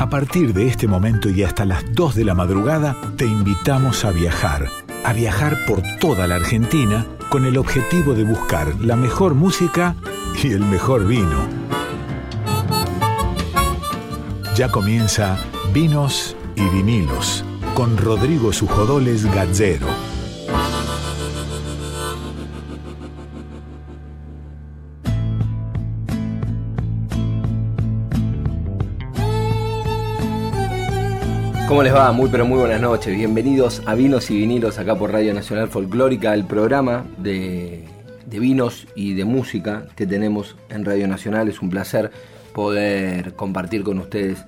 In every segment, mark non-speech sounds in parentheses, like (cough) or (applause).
A partir de este momento y hasta las 2 de la madrugada, te invitamos a viajar, a viajar por toda la Argentina con el objetivo de buscar la mejor música y el mejor vino. Ya comienza Vinos y Vinilos con Rodrigo Sujodoles Gazzero. ¿Cómo les va? Muy pero muy buenas noches. Bienvenidos a Vinos y Vinilos acá por Radio Nacional Folclórica, el programa de, vinos y de música que tenemos en Radio Nacional. Es un placer poder compartir con ustedes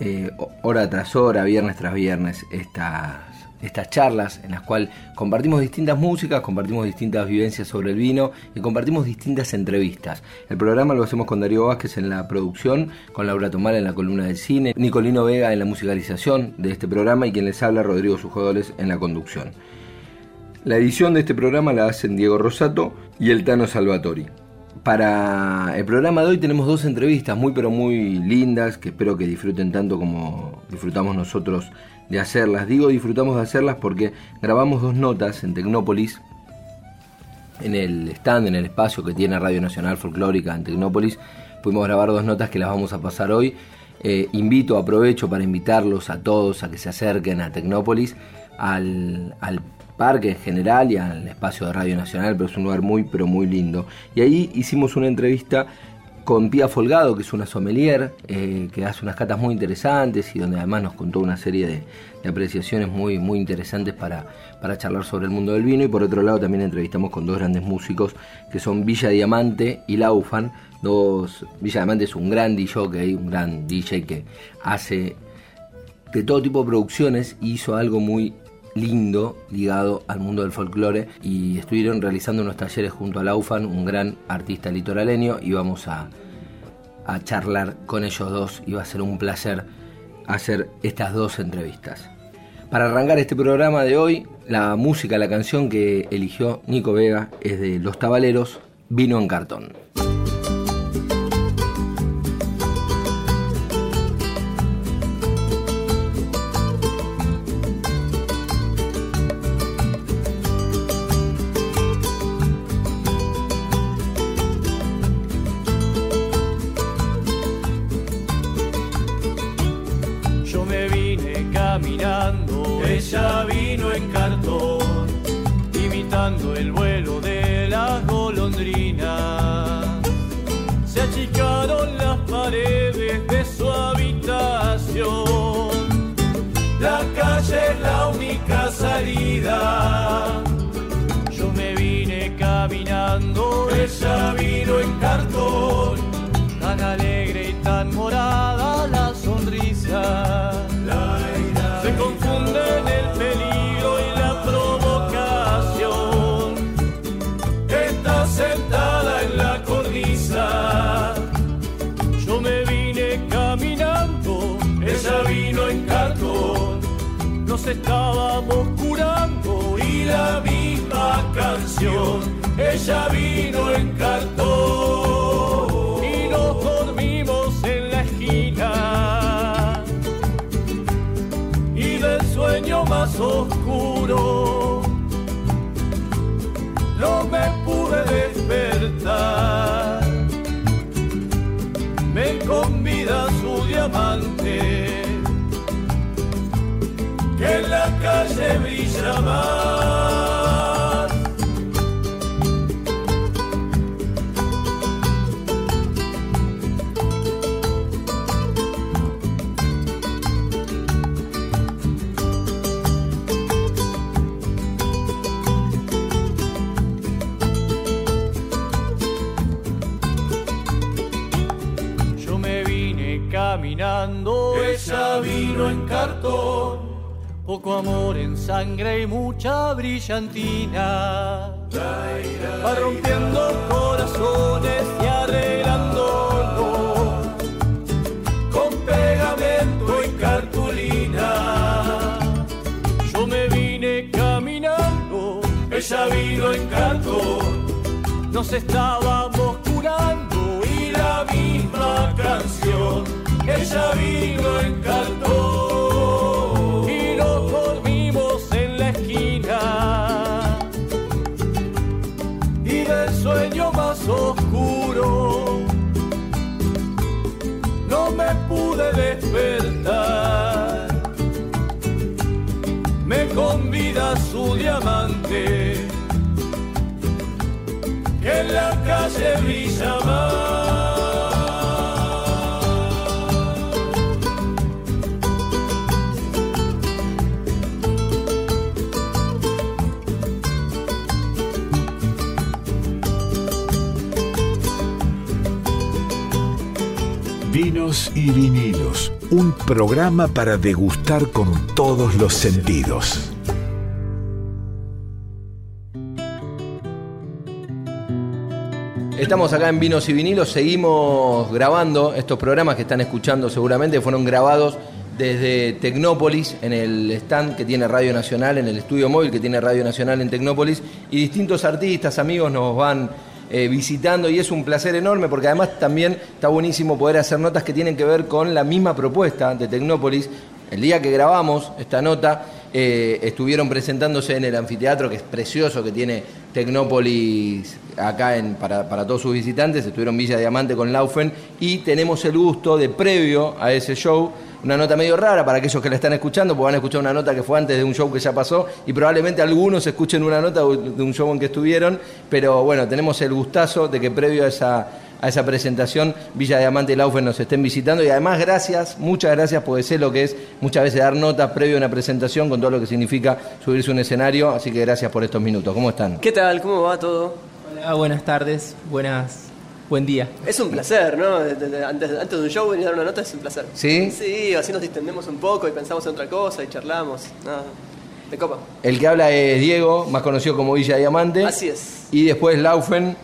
eh, hora tras hora, viernes tras viernes, esta estas charlas en las cuales compartimos distintas músicas, compartimos distintas vivencias sobre el vino y compartimos distintas entrevistas. El programa lo hacemos con Darío Vázquez en la producción, con Laura Tomar en la columna del cine, Nicolino Vega en la musicalización de este programa y quien les habla Rodrigo Sujodoles en la conducción. La edición de este programa la hacen Diego Rosato y el Tano Salvatori. Para el programa de hoy tenemos dos entrevistas muy pero muy lindas que espero que disfruten tanto como disfrutamos nosotros de hacerlas. Digo disfrutamos de hacerlas porque grabamos dos notas en Tecnópolis, en el stand, en el espacio que tiene Radio Nacional Folclórica en Tecnópolis. Pudimos grabar dos notas que las vamos a pasar hoy. Eh, invito, aprovecho para invitarlos a todos a que se acerquen a Tecnópolis, al, al parque en general y al espacio de Radio Nacional, pero es un lugar muy, pero muy lindo. Y ahí hicimos una entrevista con Pía Folgado, que es una sommelier, eh, que hace unas catas muy interesantes y donde además nos contó una serie de, apreciaciones muy, muy interesantes para, para, charlar sobre el mundo del vino. Y por otro lado también entrevistamos con dos grandes músicos, que son Villa Diamante y Laufan. Dos, Villa Diamante es un gran DJ, un gran DJ que hace de todo tipo de producciones y hizo algo muy lindo ligado al mundo del folclore y estuvieron realizando unos talleres junto a Laufan, un gran artista litoraleño, y vamos a, a charlar con ellos dos y va a ser un placer hacer estas dos entrevistas. Para arrancar este programa de hoy, la música, la canción que eligió Nico Vega es de Los Tabaleros, Vino en Cartón. Calle. Yo me vine caminando, ella vino en cartón poco amor en sangre y mucha brillantina. Va rompiendo corazones y arreglándolo con pegamento y cartulina. Yo me vine caminando, ella vino en cartón. Nos estábamos curando y la misma canción. Ella vino en cartón su diamante, en la calle brilla. Vinos y vinilos, un programa para degustar con todos los sentidos. Estamos acá en Vinos y Vinilos, seguimos grabando estos programas que están escuchando seguramente, fueron grabados desde Tecnópolis, en el stand que tiene Radio Nacional, en el estudio móvil que tiene Radio Nacional en Tecnópolis, y distintos artistas, amigos nos van eh, visitando y es un placer enorme porque además también está buenísimo poder hacer notas que tienen que ver con la misma propuesta de Tecnópolis. El día que grabamos esta nota eh, estuvieron presentándose en el anfiteatro que es precioso que tiene Tecnópolis acá en, para, para todos sus visitantes, estuvieron Villa Diamante con Laufen. Y tenemos el gusto de previo a ese show una nota medio rara para aquellos que la están escuchando, porque van a escuchar una nota que fue antes de un show que ya pasó y probablemente algunos escuchen una nota de un show en que estuvieron, pero bueno, tenemos el gustazo de que previo a esa, a esa presentación Villa Diamante y Laufen nos estén visitando y además gracias, muchas gracias porque sé lo que es muchas veces dar notas previo a una presentación con todo lo que significa subirse a un escenario, así que gracias por estos minutos. ¿Cómo están? ¿Qué tal? ¿Cómo va todo? Hola, buenas tardes, buenas, buen día. Es un placer, ¿no? Antes, antes de un show venir a dar una nota es un placer. ¿Sí? Sí, así nos distendemos un poco y pensamos en otra cosa y charlamos. Nada, de copa. El que habla es Diego, más conocido como Villa Diamante. Así es. Y después Laufen,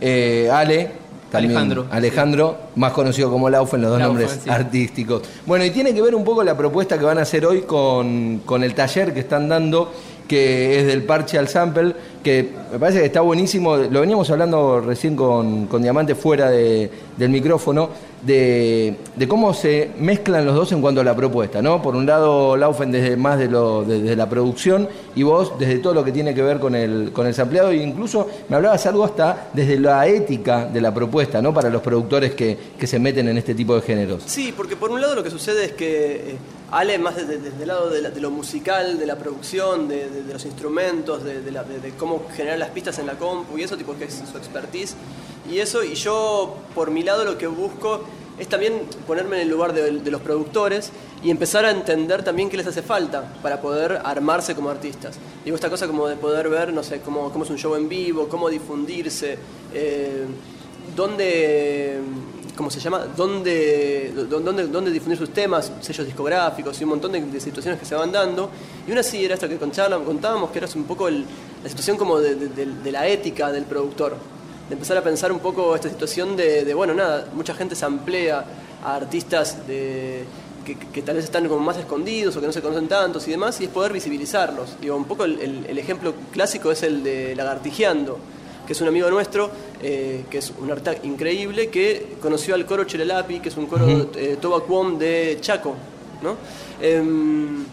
eh, Ale. también Alejandro. Alejandro, más conocido como Laufen, los dos Laufen, nombres sí. artísticos. Bueno, y tiene que ver un poco la propuesta que van a hacer hoy con, con el taller que están dando, que es del parche al sample, que me parece que está buenísimo. Lo veníamos hablando recién con, con Diamante fuera de- del micrófono, de, de cómo se mezclan los dos en cuanto a la propuesta, ¿no? Por un lado, Laufen desde más de lo, desde la producción y vos desde todo lo que tiene que ver con el, con el sampleado, e incluso me hablabas algo hasta desde la ética de la propuesta, ¿no? Para los productores que, que se meten en este tipo de géneros. Sí, porque por un lado lo que sucede es que eh, Ale, más desde, desde el lado de, la- de lo musical, de la producción, de, de- los instrumentos, la- de cómo generar las pistas en la compu y eso, tipo que es su expertise. Y eso, y yo por mi lado lo que busco es también ponerme en el lugar de, los productores y empezar a entender también qué les hace falta para poder armarse como artistas. Digo, esta cosa como de poder ver, no sé, cómo, cómo es un show en vivo, cómo difundirse, eh, dónde, ¿cómo se llama? Dónde, dó- dónde, dónde difundir sus temas, sellos discográficos y un montón de, de situaciones que se van dando. Y una sí era esto que contábamos, que era un poco la situación como de la ética del productor. De empezar a pensar un poco esta situación de, de, bueno, nada, mucha gente se amplía a artistas de, que, que tal vez están como más escondidos o que no se conocen tantos y demás, y es poder visibilizarlos. Digo, un poco el, el- el ejemplo clásico es el de Lagartijeando, que es un amigo nuestro, eh, que es un artista increíble, que conoció al coro Cherelapi, que es un coro eh, Toba Cuom de Chaco, ¿no? Em,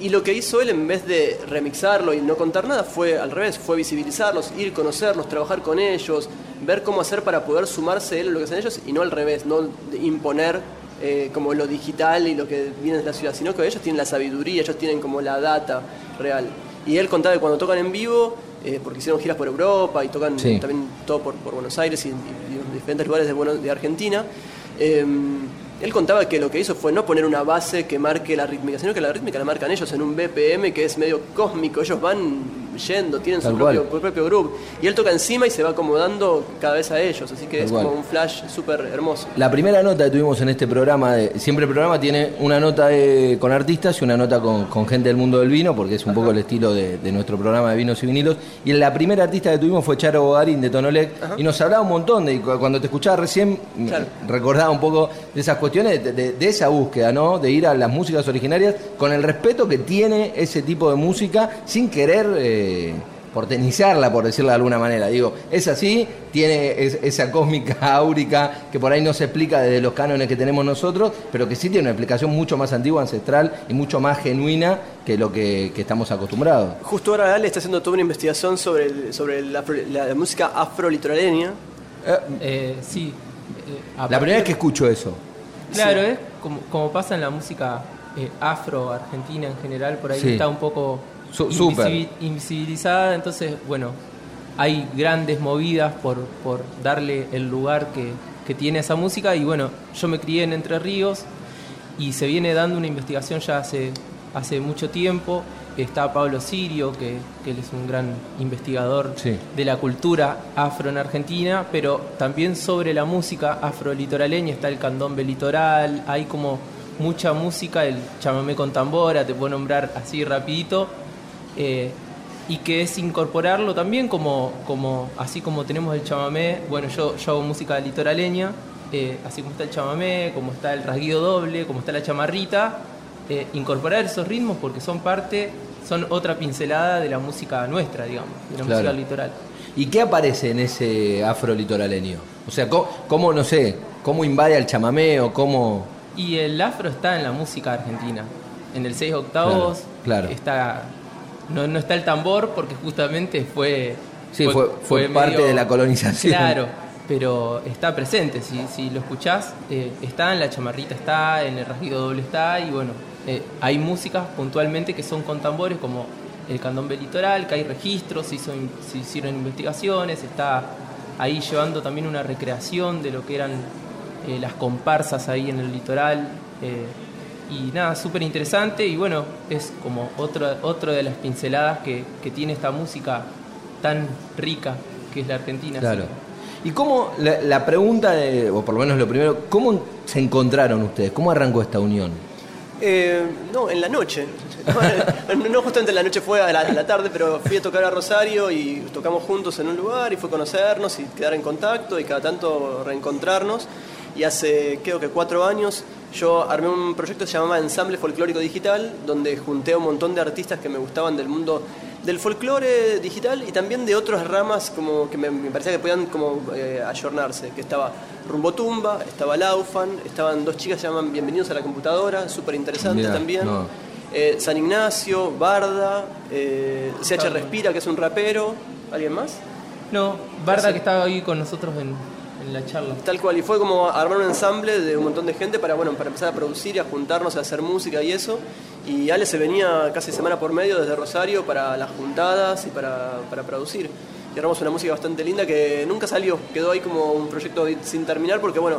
y lo que hizo él, en vez de remixarlo y no contar nada, fue al revés, fue visibilizarlos, ir, conocerlos, trabajar con ellos, ver cómo hacer para poder sumarse él a lo que hacen ellos y no al revés, no imponer eh, como lo digital y lo que viene de la ciudad, sino que ellos tienen la sabiduría, ellos tienen como la data real. Y él contaba que cuando tocan en vivo, eh, porque hicieron giras por Europa y tocan Sí. también todo por, por Buenos Aires y, y- y en diferentes lugares de, Argentina, eh, él contaba que lo que hizo fue no poner una base que marque la rítmica, sino que la rítmica la marcan ellos en un BPM que es medio cósmico. Ellos van yendo, tienen su propio, propio groove. Y él toca encima y se va acomodando cada vez a ellos. Así que Tal es cual. como un flash súper hermoso. La primera nota que tuvimos en este programa, de- siempre el programa tiene una nota de- con artistas y una nota con, con gente del mundo del vino, porque es un poco el estilo de, de nuestro programa de vinos y vinilos. Y la primera artista que tuvimos fue Charo Bogarín de Tonolec, y nos hablaba un montón de, cuando te escuchaba recién, me Claro. recordaba un poco de esas cuestiones, de esa búsqueda, ¿no? De ir a las músicas originarias con el respeto que tiene ese tipo de música, sin querer... eh, portenizarla, por decirlo de alguna manera. Digo, es así, tiene es- esa cósmica (laughs) áurica que por ahí no se explica desde los cánones que tenemos nosotros, pero que sí tiene una explicación mucho más antigua, ancestral y mucho más genuina que lo que, que estamos acostumbrados. Justo ahora Ale está haciendo toda una investigación sobre, el- sobre la, afro- la música afrolitoraleña. Eh, Eh, sí. eh, a la primera vez que escucho eso. Claro, Sí. es como, como pasa en la música eh, afro-argentina en general, por ahí Sí. está un poco Su- súper. invisibi- invisibilizada, entonces, bueno, hay grandes movidas por, por darle el lugar que, que tiene esa música y bueno, yo me crié en Entre Ríos y se viene dando una investigación ya hace, hace mucho tiempo. Está Pablo Sirio, que, que él es un gran investigador Sí. de la cultura afro en Argentina, pero también sobre la música afrolitoraleña está el candombe litoral, hay como mucha música, el chamamé con tambora, te puedo nombrar así rapidito, eh, y que es incorporarlo también como, como así como tenemos el chamamé, bueno, yo, yo hago música litoraleña, eh, así como está el chamamé, como está el rasguido doble, como está la chamarrita, eh, incorporar esos ritmos porque son parte, son otra pincelada de la música nuestra, digamos, de la Claro. música litoral. ¿Y qué aparece en ese afro litoraleño? O sea, ¿cómo, cómo, no sé, cómo invade al chamamé o cómo... Y el afro está en la música argentina. En el 6 octavos Claro, claro. está no, no está el tambor porque justamente fue Sí, fue- fue parte de la colonización. Claro, pero está presente. Si, si lo escuchás, eh, está en la chamarrita, está en el rasguido doble, está y bueno, eh, hay músicas puntualmente que son con tambores como el candombe litoral, que hay registros, se, hizo se hicieron investigaciones, está ahí llevando también una recreación de lo que eran eh, las comparsas ahí en el litoral. eh, y nada, súper interesante y bueno, es como otro, otro de las pinceladas que, que tiene esta música tan rica que es la Argentina. Claro. ¿Y cómo, la, la pregunta, de, o por lo menos lo primero, cómo se encontraron ustedes? ¿Cómo arrancó esta unión? Eh, no, en la noche. (laughs) No, no justamente en la noche fue a la, a la tarde, pero fui a tocar a Rosario y tocamos juntos en un lugar y fue conocernos y quedar en contacto y cada tanto reencontrarnos. Y hace creo que cuatro años yo armé un proyecto que se llamaba Ensamble Folclórico Digital, donde junté a un montón de artistas que me gustaban del mundo del folclore digital y también de otras ramas como que me, me parecía que podían como eh, ayornarse, que estaba Rumbo Tumba, estaba Laufan, estaban dos chicas que se llaman Bienvenidos a la computadora, súper interesante también. no. Eh, San Ignacio, Barda, eh, CH Respira, que es un rapero, ¿alguien más? No, Barda que estaba ahí con nosotros en Tal cual, y fue como armar un ensamble de un montón de gente para, bueno, empezar a producir y a juntarnos, a hacer música y eso. Y Ale se venía casi semana por medio desde Rosario para las juntadas y para, para producir. Y armamos una música bastante linda que nunca salió, quedó ahí como un proyecto sin terminar porque, bueno,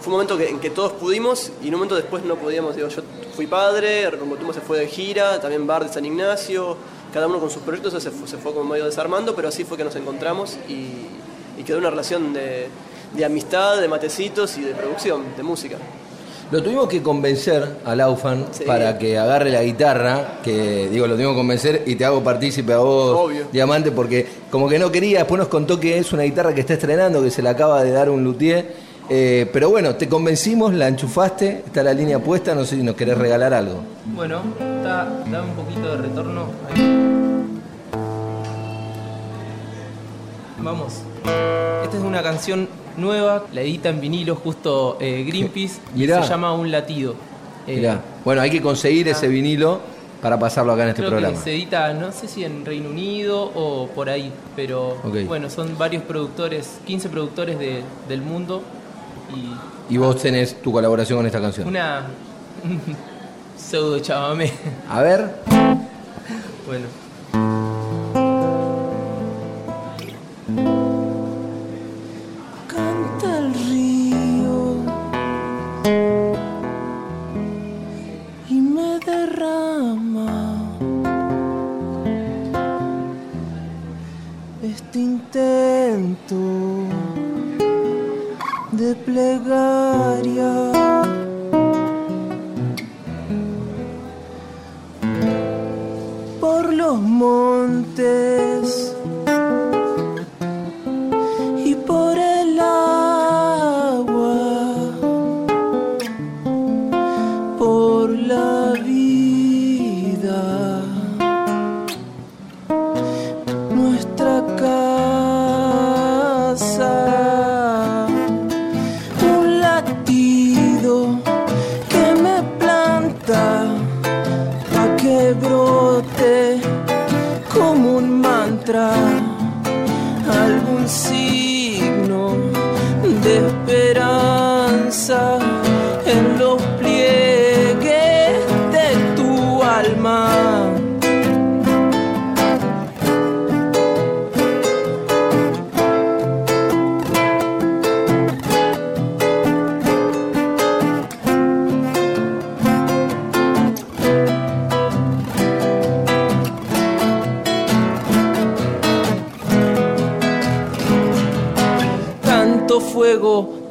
fue un momento que- en que todos pudimos y en un momento después no podíamos. Digo, yo fui padre, Rumbotumba se fue de gira, también Bar de San Ignacio, cada uno con sus proyectos se fue, como medio desarmando, pero así fue que nos encontramos y quedó una relación de, de amistad, de matecitos y de producción, de música. Lo tuvimos que convencer a Laufan Sí. para que agarre la guitarra, que digo, lo tuvimos que convencer y te hago partícipe a vos, Obvio. Diamante, porque como que no quería, después nos contó que es una guitarra que está estrenando, que se la acaba de dar un luthier. Eh, pero bueno, te convencimos, la enchufaste, está la línea puesta, no sé si nos querés regalar algo. Bueno, está, da un poquito de retorno. Ahí. Vamos. Esta es una canción nueva, la edita en vinilo justo eh, Greenpeace y se llama Un latido. Eh, Mirá. Bueno, hay que conseguir ese vinilo para pasarlo acá en este Creo programa. que se edita, no sé si en Reino Unido o por ahí, pero bueno, son varios productores, 15 productores de- del mundo y Y vos tenés tu colaboración con esta canción. una (laughs) pseudo chamamé. A ver, Bueno. encontrar.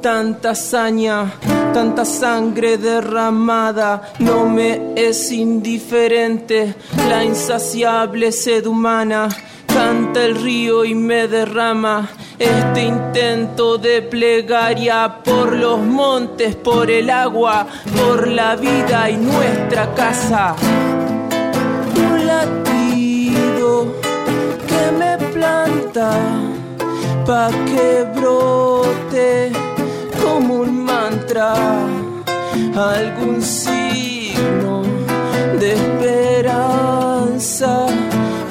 Tanta hazaña, tanta sangre derramada, no me es indiferente la insaciable sed humana. Canta el río y me derrama este intento de plegaria por los montes, por el agua, por la vida y nuestra casa. Un latido que me planta pa' que brote como un mantra algún signo de esperanza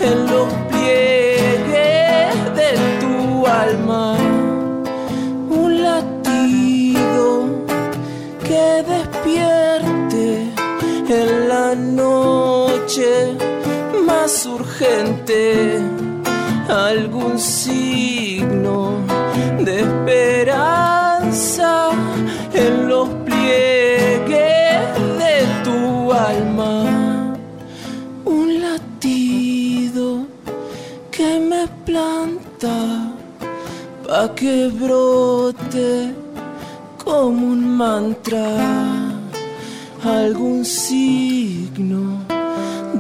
en los pliegues de tu alma. Un latido que despierte en la noche más urgente algún signo de esperanza planta pa' que brote como un mantra algún signo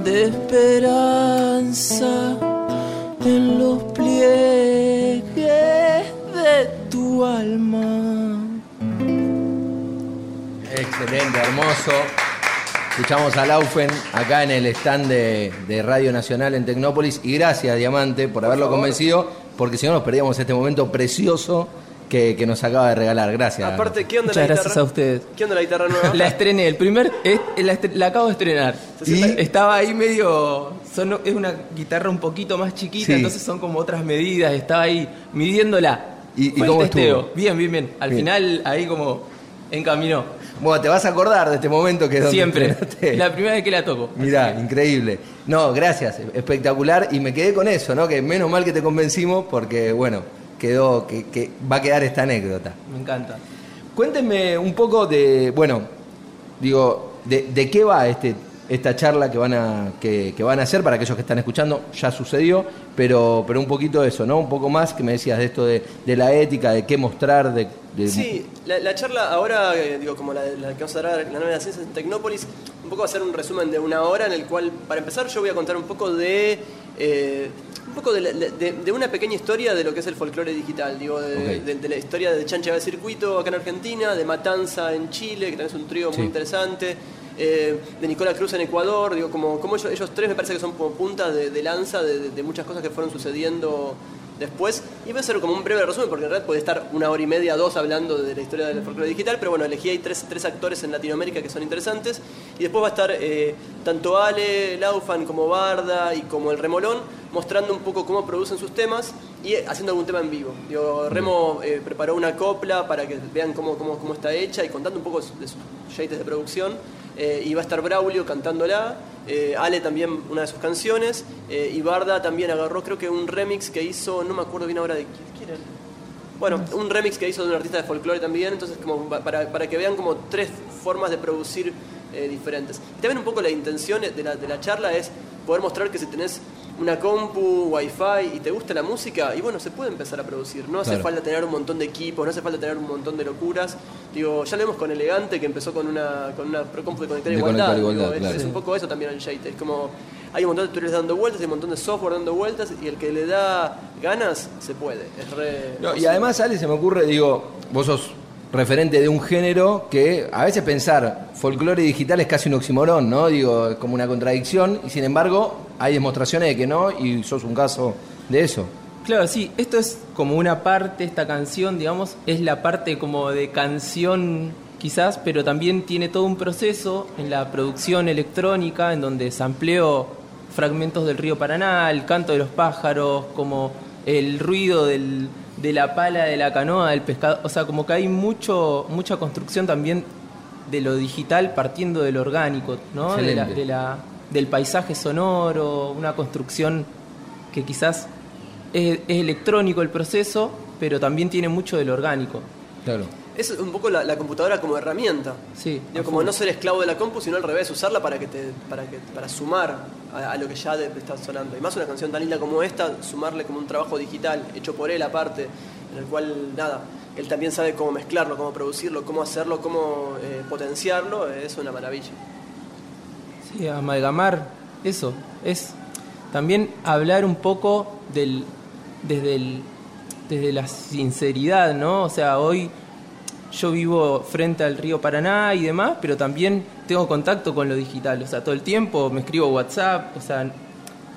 de esperanza en los pliegues de tu alma. Excelente, hermoso. Escuchamos a Laufen acá en el stand de, de Radio Nacional en Tecnópolis. Y gracias, Diamante, por, haberlo convencido, porque si no nos perdíamos este momento precioso que, que nos acaba de regalar. Gracias. Aparte, ¿qué onda Muchas la gracias guitarra? a ustedes. ¿Qué onda la guitarra nueva? (laughs) La estrené, el primer, es- la, estre- la acabo de estrenar. ¿Y? Estaba ahí medio, son- es una guitarra un poquito más chiquita, Sí. entonces son como otras medidas, estaba ahí midiéndola. ¿Y- y cómo testeo. estuvo? Bien, bien, bien. Al Bien. final ahí como encaminó. Bueno, te vas a acordar de este momento que es donde Siempre. La primera vez que la toco. Mirá, increíble. No, gracias, espectacular. Y me quedé con eso, ¿no? Que menos mal que te convencimos porque, bueno, quedó, que, que va a quedar esta anécdota. Me encanta. Cuéntenme un poco de, bueno, digo, de, de qué va este, esta charla que van, a, que, que van a hacer para aquellos que están escuchando, ya sucedió, pero, pero un poquito de eso, ¿no? Un poco más que me decías de esto de, de la ética, de qué mostrar, de... de- Sí, la, la charla ahora, eh, digo, como la, la que vamos a dar, la nueva de las ciencias en Tecnópolis, un poco va a ser un resumen de una hora en el cual, para empezar, yo voy a contar un poco de. eh, un poco de, la- de- de una pequeña historia de lo que es el folclore digital, digo, de, de- de la historia de Chancha del Circuito acá en Argentina, de Matanza en Chile, que también es un trío Sí. muy interesante, eh, de Nicola Cruz en Ecuador, digo, como, como ellos, ellos tres me parece que son como puntas de, de lanza de, de- de muchas cosas que fueron sucediendo después. Y voy a hacer como un breve resumen, porque en realidad puede estar una hora y media, dos hablando de la historia del folclore digital, pero bueno, elegí ahí tres, tres actores en Latinoamérica que son interesantes. Y después va a estar eh, tanto Ale, Laufan como Barda y como el Remolón, mostrando un poco cómo producen sus temas y eh, haciendo algún tema en vivo. Digo, Remo eh, preparó una copla para que vean cómo, cómo, cómo está hecha y contando un poco de sus yates de producción. Eh, y va a estar Braulio cantándola, eh, Ale también una de sus canciones, eh, y Barda también agarró creo que un remix que hizo, no me acuerdo bien ahora de quién, era. Bueno, un remix que hizo de un artista de folclore también, entonces como pa- para, para que vean como tres formas de producir eh, diferentes. Y también un poco la intención de la, de la charla es poder mostrar que si tenés una compu, wifi y te gusta la música, y bueno, se puede empezar a producir. No hace Claro. falta tener un montón de equipos, no hace falta tener un montón de locuras. Digo, ya lo vemos con Elegante que empezó con una, con una pro- compu de conectar De igualdad. conectar igualdad, es, claro. es un poco eso también el Shade. Es como hay un montón de tutoriales dando vueltas, hay un montón de software dando vueltas, y el que le da ganas se puede. Es re No, y además, Ale, se me ocurre, digo, vos sos referente de un género que a veces pensar folclore digital es casi un oximorón, ¿no? Digo, es como una contradicción, y sin embargo hay demostraciones de que no, y sos un caso de eso. Claro, sí, esto es como una parte, esta canción, digamos, es la parte como de canción quizás, pero también tiene todo un proceso en la producción electrónica en donde sampleo fragmentos del río Paraná, el canto de los pájaros, como el ruido del- de la pala de la canoa del pescado, o sea, como que hay mucho, mucha construcción también de lo digital partiendo de lo orgánico, ¿no? De la- Excelente. de la- del paisaje sonoro, una construcción que quizás es, es electrónico el proceso, pero también tiene mucho de lo orgánico. Claro. Es un poco la, la computadora como herramienta. Sí, Digo, como no ser esclavo de la compu, sino al revés, usarla para que te, para que, para sumar a, a lo que ya de- está sonando. Y más una canción tan linda como esta, sumarle como un trabajo digital, hecho por él aparte, en el cual, nada, él también sabe cómo mezclarlo, cómo producirlo, cómo hacerlo, cómo eh, potenciarlo, es una maravilla. Sí, amalgamar eso. Es también hablar un poco del, desde, el, desde la sinceridad, ¿no? O sea, hoy yo vivo frente al río Paraná y demás, pero también tengo contacto con lo digital. O sea, todo el tiempo me escribo WhatsApp, o sea,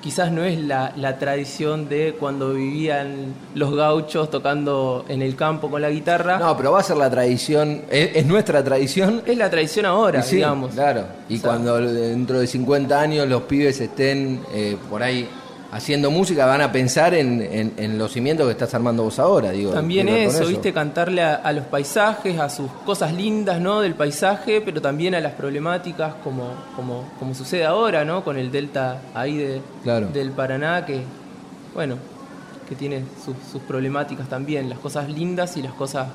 quizás no es la, la tradición de cuando vivían los gauchos tocando en el campo con la guitarra. No, pero va a ser la tradición, es, es nuestra tradición. Es la tradición ahora, sí, digamos. Claro. Y O sea, cuando dentro de 50 años los pibes estén eh, por ahí haciendo música, van a pensar en, en- en los cimientos que estás armando vos ahora. Digo, También eso, viste, cantarle a, a los paisajes, a sus cosas lindas, ¿no? Del paisaje, pero también a las problemáticas como, como, como sucede ahora, ¿no? Con el delta ahí de, Claro. del Paraná, que, bueno, que tiene sus, sus problemáticas también, las cosas lindas y las cosas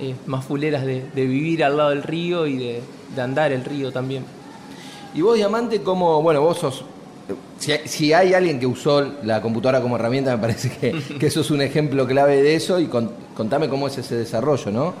eh, más fuleras de, de vivir al lado del río y de, de andar el río también. Y vos, Diamante, como, bueno, vos sos, si, si hay alguien que usó la computadora como herramienta, me parece que, (laughs) que eso es un ejemplo clave de eso y con- contame cómo es ese desarrollo, ¿no?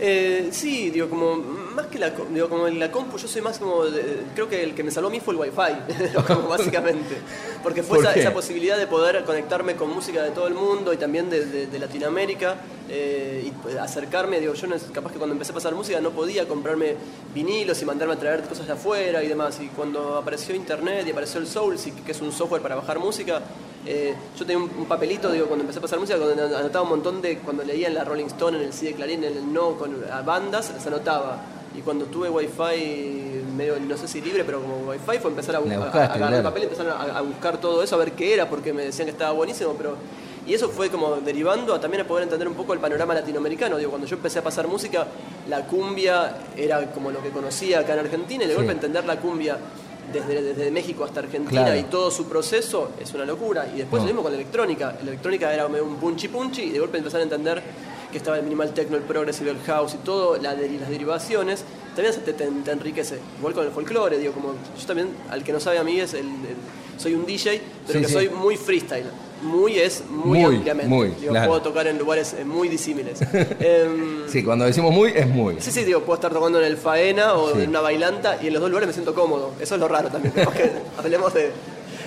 Eh, sí, digo, como más que la, digo, como en la compu, yo soy más como, de- creo que el que me salvó a mí fue el wifi, (laughs) (laughs) como básicamente, porque fue ¿Por esa, posibilidad de poder conectarme con música de todo el mundo y también de, de- de Latinoamérica eh, y pues, acercarme, digo, yo no, capaz que cuando empecé a pasar música no podía comprarme vinilos y mandarme a traer cosas de afuera y demás, y cuando apareció internet y apareció el Soulseek, que es un software para bajar música, eh, yo tenía un, un papelito, digo, cuando empecé a pasar música, cuando anotaba un montón de, cuando leía en la Rolling Stone, en el CD Clarín, en el No, con a bandas, las anotaba. Y cuando tuve wifi, medio, no sé si libre, pero como wifi, fue empezar a, bu- La a- buscaste, a agarrar el papel y empezar a, a buscar todo eso, a ver qué era, porque me decían que estaba buenísimo, pero... Y eso fue como derivando a también a poder entender un poco el panorama latinoamericano. Digo, cuando yo empecé a pasar música, la cumbia era como lo que conocía acá en Argentina, y de Sí. golpe entender la cumbia desde, desde México hasta Argentina Claro. y todo su proceso es una locura. Y después No. lo mismo con la electrónica. La electrónica era un punchi punchi y de golpe empezar a entender que estaba el minimal techno, el progressive, el house y todo, la de- las derivaciones, también se te, te- te enriquece. Igual con el folclore, digo, como yo también, al que no sabe a mí, es el, el- soy un DJ, pero Sí, que sí. soy muy freestyle. Muy es muy, Muy, ampliamente. muy, Digo, claro. Puedo tocar en lugares eh, muy disímiles. (laughs) Em, Sí, cuando decimos muy, es muy. Sí, sí, digo, puedo estar tocando en el faena o Sí. en una bailanta y en los dos lugares me siento cómodo. Eso es lo raro también. (laughs) Que hablemos de.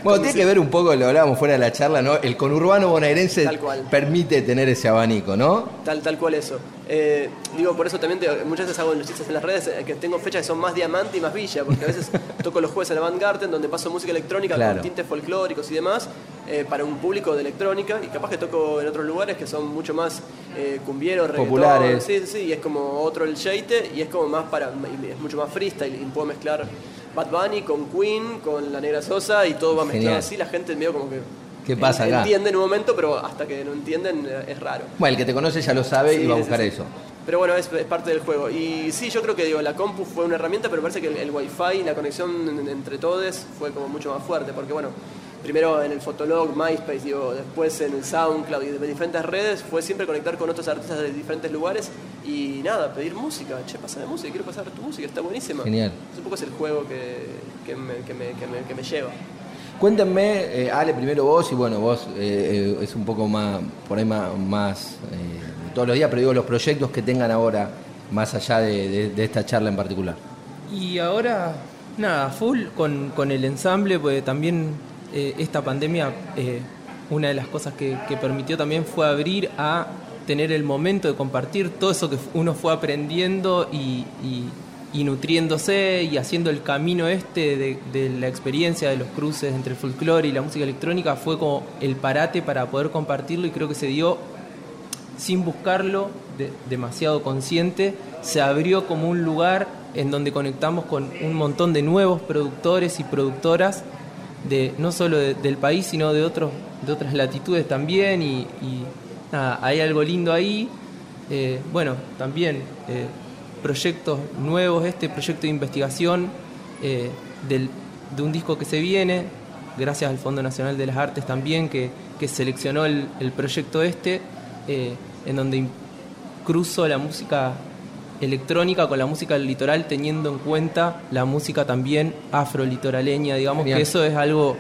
Bueno, tiene que ver un poco, lo hablábamos fuera de la charla, ¿no? El conurbano bonaerense Tal cual. permite tener ese abanico, ¿no? Tal, tal cual eso. Eh, digo, por eso también te- muchas veces hago los chistes en las redes eh, que tengo fechas que son más diamante y más villa, porque a veces (laughs) toco los jueves en Avant Garden, donde paso música electrónica Claro. con tintes folclóricos y demás, eh, para un público de electrónica, y capaz que toco en otros lugares que son mucho más eh, cumbieros, Populares. Sí, sí, sí, y es como otro el sheite, y es como más para, es mucho más freestyle, y puedo mezclar Bad Bunny con Queen, con La Negra Sosa, y todo va mezclado así, la gente medio como que... ¿Qué pasa acá? Entiende en un momento, pero hasta que no entienden eh, es raro. Bueno, el que te conoce ya lo sabe Sí, y va a buscar sí. eso. Pero bueno, es, es parte del juego. Y sí, yo creo que digo, la compu fue una herramienta, pero parece que el, el wifi, la conexión en- entre todos fue como mucho más fuerte. Porque bueno, primero en el Fotolog, MySpace, digo, después en el SoundCloud y de diferentes redes, fue siempre conectar con otros artistas de diferentes lugares y nada, pedir música. Che, pásame música, quiero pasar tu música, está buenísima. Genial. Es un poco es el juego que, que, me, que, me, que, me, que me lleva. Cuéntenme, eh, Ale, primero vos, y bueno, vos eh, eh, es un poco más, por ahí más, más eh, todos los días, pero digo los proyectos que tengan ahora, más allá de, de- de esta charla en particular. Y ahora, nada, full con, con el ensamble, porque también eh, esta pandemia, eh, una de las cosas que, permitió también fue abrir a tener el momento de compartir todo eso que uno fue aprendiendo y, nutriéndose y haciendo el camino este de, la experiencia de los cruces entre el folclore y la música electrónica fue como el parate para poder compartirlo y creo que se dio sin buscarlo, de- demasiado consciente, se abrió como un lugar en donde conectamos con un montón de nuevos productores y productoras, no solo de- del país, sino de, otros, de otras latitudes también, y, nada, hay algo lindo ahí. Eh, bueno, también eh, proyectos nuevos, este proyecto de investigación eh, del- de un disco que se viene, gracias al Fondo Nacional de las Artes también, que, que seleccionó el, el proyecto este, en donde cruzo la música electrónica con la música del litoral, teniendo en cuenta la música también afrolitoraleña, digamos que eso es algo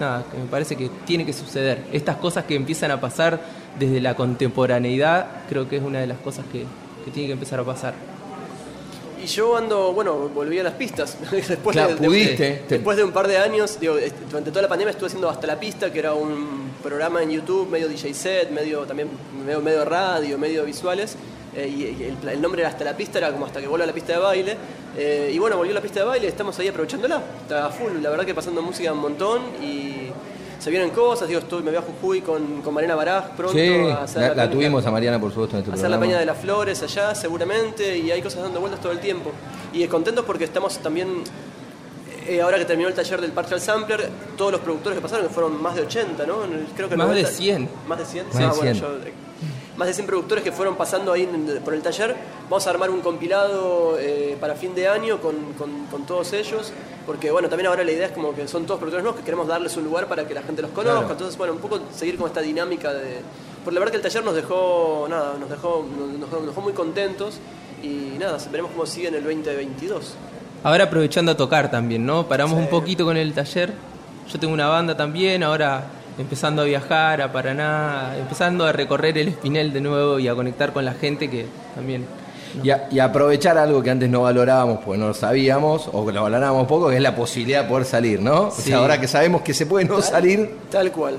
nada, que me parece que tiene que suceder. Estas cosas que empiezan a pasar desde la contemporaneidad, creo que es una de las cosas que, que tiene que empezar a pasar. Y yo ando, bueno, volví a las pistas. (laughs) después, Claro, de, de- pudiste. después de un par de años, digo, este, durante toda la pandemia estuve haciendo Hasta la Pista, que era un programa en YouTube, medio DJ set, medio también medio, medio radio, medio visuales. Eh, y el, el nombre era Hasta la Pista, era como hasta que vuelva la pista de baile. Eh, y bueno, volvió la pista de baile, estamos ahí aprovechándola. Está full, la verdad que pasando música un montón y se vienen cosas. Digo, estoy, me voy a Jujuy con, con Mariana Baraj pronto Sí, a hacer la, la tuvimos a Mariana, por supuesto, en este hacer la. Peña de las Flores allá seguramente y hay cosas dando vueltas todo el tiempo. Y contentos porque estamos también, eh, ahora que terminó el taller del Partial Sampler, todos los productores que pasaron, que fueron más de 80, ¿no? Creo que Más de 90 100. Más de 100. Más de Ah, bueno, 100. yo, eh, más de 100 productores que fueron pasando ahí por el taller. Vamos a armar un compilado eh, para fin de año con, con- con todos ellos, porque bueno, también ahora la idea es como que son todos productores nuevos que queremos darles un lugar para que la gente los conozca. Claro. Entonces, bueno, un poco seguir con esta dinámica de... Por la verdad que el taller nos dejó, nada, nos dejó, nos dejó, nos dejó muy contentos y nada, veremos cómo sigue en el 2022. Ahora aprovechando a tocar también, ¿no? Paramos Sí. un poquito con el taller. Yo tengo una banda también, ahora empezando a viajar a Paraná, empezando a recorrer el Espinel de nuevo y a conectar con la gente que también... Y, a- y aprovechar algo que antes no valorábamos porque no lo sabíamos o que lo valorábamos poco, que es la posibilidad de poder salir, ¿no? O Sí. sea, ahora que sabemos que se puede no salir, Tal cual.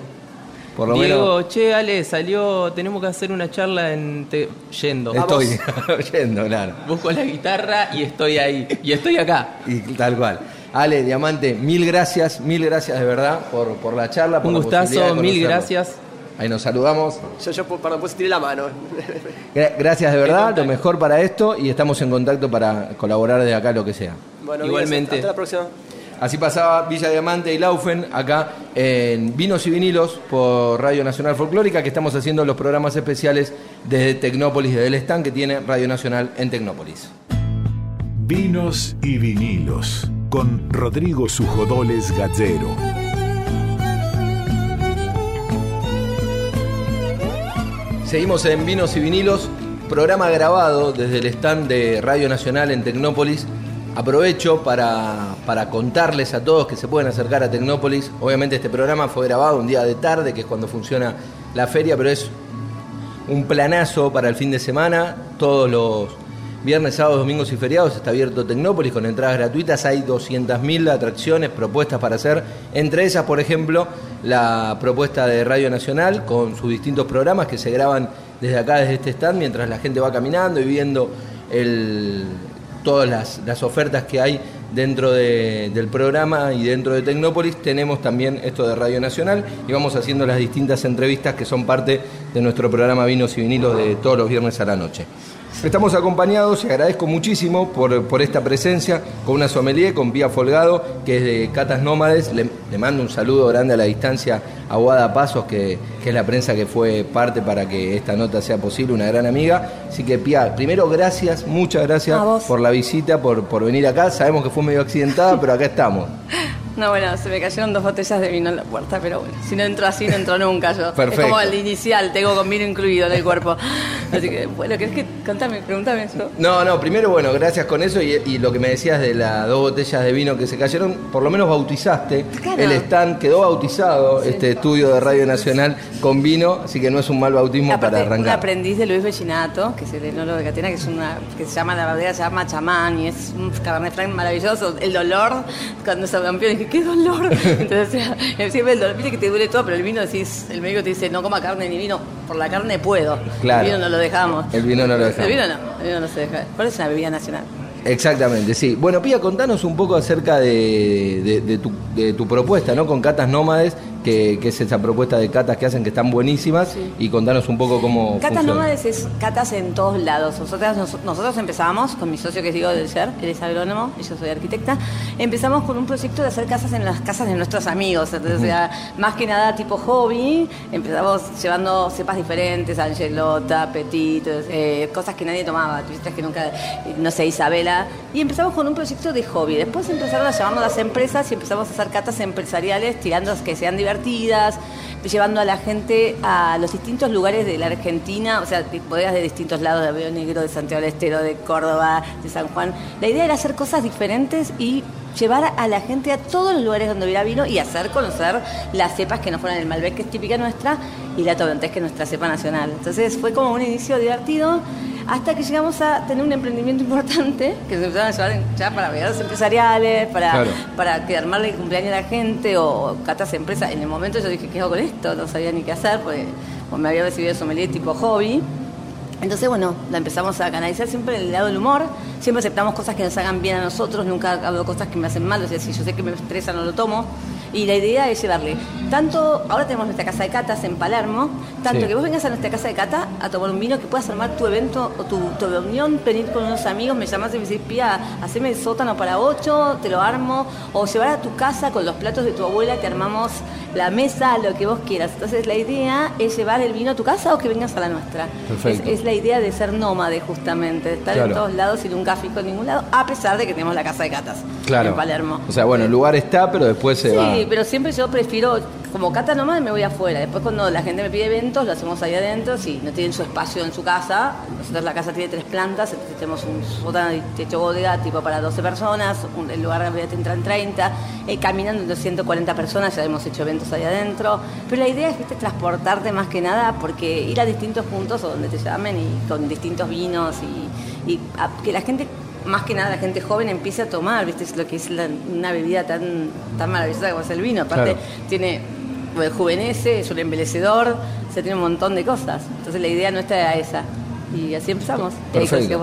por lo Diego, menos che, Ale, salió, tenemos que hacer una charla en... te- yendo. estoy oyendo, (laughs) claro. Busco la guitarra y estoy ahí. Y estoy acá. Y tal cual. Ale, Diamante, mil gracias, mil gracias de verdad por, por la charla. Por Un la gustazo, de mil gracias. Ahí nos saludamos. Yo, yo perdón, pues tiré la mano. Gra- Gracias de verdad, lo mejor para esto y estamos en contacto para colaborar desde acá lo que sea. Bueno, Igualmente. Hasta la próxima. Así pasaba Villa Diamante y Laufen acá en Vinos y Vinilos por Radio Nacional Folclórica, que estamos haciendo los programas especiales desde Tecnópolis, desde el stand que tiene Radio Nacional en Tecnópolis. Vinos y vinilos con Rodrigo Sujodoles Gallero. Seguimos en Vinos y Vinilos, programa grabado desde el stand de Radio Nacional en Tecnópolis. Aprovecho para, para contarles a todos que se pueden acercar a Tecnópolis. Obviamente este programa fue grabado un día de tarde, que es cuando funciona la feria, pero es un planazo para el fin de semana. Todos los viernes, sábados, domingos y feriados está abierto Tecnópolis con entradas gratuitas. Hay 200.000 atracciones propuestas para hacer. Entre esas, por ejemplo, la propuesta de Radio Nacional con sus distintos programas que se graban desde acá, desde este stand, mientras la gente va caminando y viendo todas las, las ofertas que hay dentro de- del programa y dentro de Tecnópolis. Tenemos también esto de Radio Nacional y vamos haciendo las distintas entrevistas que son parte de nuestro programa Vinos y Vinilos de todos los viernes a la noche. Estamos acompañados y agradezco muchísimo por, por esta presencia con una sommelier, con Pía Folgado, que es de Catas Nómades. Le, le mando un saludo grande a la distancia a Guada Pasos, que, que es la prensa que fue parte para que esta nota sea posible, una gran amiga. Así que Pía, primero gracias, muchas gracias por la visita, por, por venir acá. Sabemos que fue medio accidentada, (laughs) pero acá estamos. No, bueno, se me cayeron dos botellas de vino en la puerta, pero bueno, si no entro así, no entro nunca yo. Perfecto. Es como el inicial, tengo con vino incluido en el cuerpo. Así que, bueno, ¿querés que contame, pregúntame eso? No, no, primero, bueno, gracias con eso y, y lo que me decías de las dos botellas de vino que se cayeron, por lo menos bautizaste. Claro. El stand quedó bautizado, este estudio de Radio Nacional con vino, así que no es un mal bautismo Aparte, para un arrancar. aprendiz de Luis Bellinato, que es el enólogo de Catena, que es una, que se llama, la bodega se llama Chamán, y es un Cabernet Franc maravilloso. El dolor, cuando se rompió, dije, ¿qué dolor? Entonces, o (laughs) sea, siempre el dolor, viste que te duele todo, pero el vino decís, el médico te dice, no coma carne ni vino, por la carne puedo. Claro. El vino no lo dejamos. El vino no lo dejamos. El vino no, el vino no se deja. Por eso es una bebida nacional. Exactamente, sí. Bueno, Pía, contanos un poco acerca de, de- de tu, de tu propuesta, ¿no? Con Catas Nómades, que, que es esa propuesta de catas que hacen que están buenísimas y contanos un poco cómo Catas funciona. nómades es catas en todos lados. Nosotras, nos- nosotros empezamos con mi socio que es Diego del Ser, él es agrónomo y yo soy arquitecta. Empezamos con un proyecto de hacer casas en las casas de nuestros amigos. Entonces, o sea, más que nada tipo hobby, empezamos llevando cepas diferentes, Angelota, Petit, eh, cosas que nadie tomaba, tuviste que nunca, no sé, Isabela. Y empezamos con un proyecto de hobby. Después empezaron a llamarnos las empresas y empezamos a hacer catas empresariales, tirando que sean divertidas, llevando a la gente a los distintos lugares de la Argentina, o sea, de- bodegas de distintos lados, de Río Negro, de Santiago del Estero, de Córdoba, de San Juan. La idea era hacer cosas diferentes y llevar a la gente a todos los lugares donde hubiera vino y hacer conocer las cepas que no fueran el Malbec, que es típica nuestra, y la Torrontés, que es nuestra cepa nacional. Entonces fue como un inicio divertido hasta que llegamos a tener un emprendimiento importante que se empezaron a llevar ya para regalos empresariales, para, Claro. para que armarle el cumpleaños a la gente o catas empresas. En el momento yo dije, ¿qué hago con esto? No sabía ni qué hacer, porque pues, me había recibido sommelier tipo hobby. Entonces, bueno, la empezamos a canalizar siempre en el lado del humor. Siempre aceptamos cosas que nos hagan bien a nosotros, nunca hablo cosas que me hacen mal. O sea, si yo sé que me estresa, no lo tomo. Y la idea es llevarle tanto, ahora tenemos nuestra casa de catas en Palermo, tanto Sí. que vos vengas a nuestra casa de cata a tomar un vino, que puedas armar tu evento o tu, tu reunión, venir con unos amigos, me llamás y me decís, pía, haceme el sótano para ocho, te lo armo, o llevar a tu casa con los platos de tu abuela, te armamos la mesa, lo que vos quieras. Entonces la idea es llevar el vino a tu casa o que vengas a la nuestra. Perfecto. Es, es la idea de ser nómade justamente, de estar en todos lados y nunca fijo en ningún lado, a pesar de que tenemos la casa de catas Claro. en Palermo. O sea, bueno, el lugar está, pero después se Sí, va. pero siempre yo prefiero, como cata nomás me voy afuera. Después cuando la gente me pide eventos, lo hacemos ahí adentro. Si no tienen su espacio en su casa, nosotros la casa tiene tres plantas, entonces tenemos un sótano y techo bodega tipo para 12 personas, un- el lugar donde entran 30, eh, caminando unos 140 personas, ya hemos hecho eventos ahí adentro. Pero la idea es ¿viste? transportarte más que nada, porque ir a distintos puntos o donde te llamen y con distintos vinos y, y a- que la gente más que nada la gente joven empiece a tomar, ¿viste? Es lo que es la- una bebida tan, tan maravillosa como es el vino. Aparte, Claro. tiene rejuvenece, es un embellecedor, o sea, tiene un montón de cosas. Entonces la idea nuestra era esa. Y así empezamos. Y ahí Perfecto.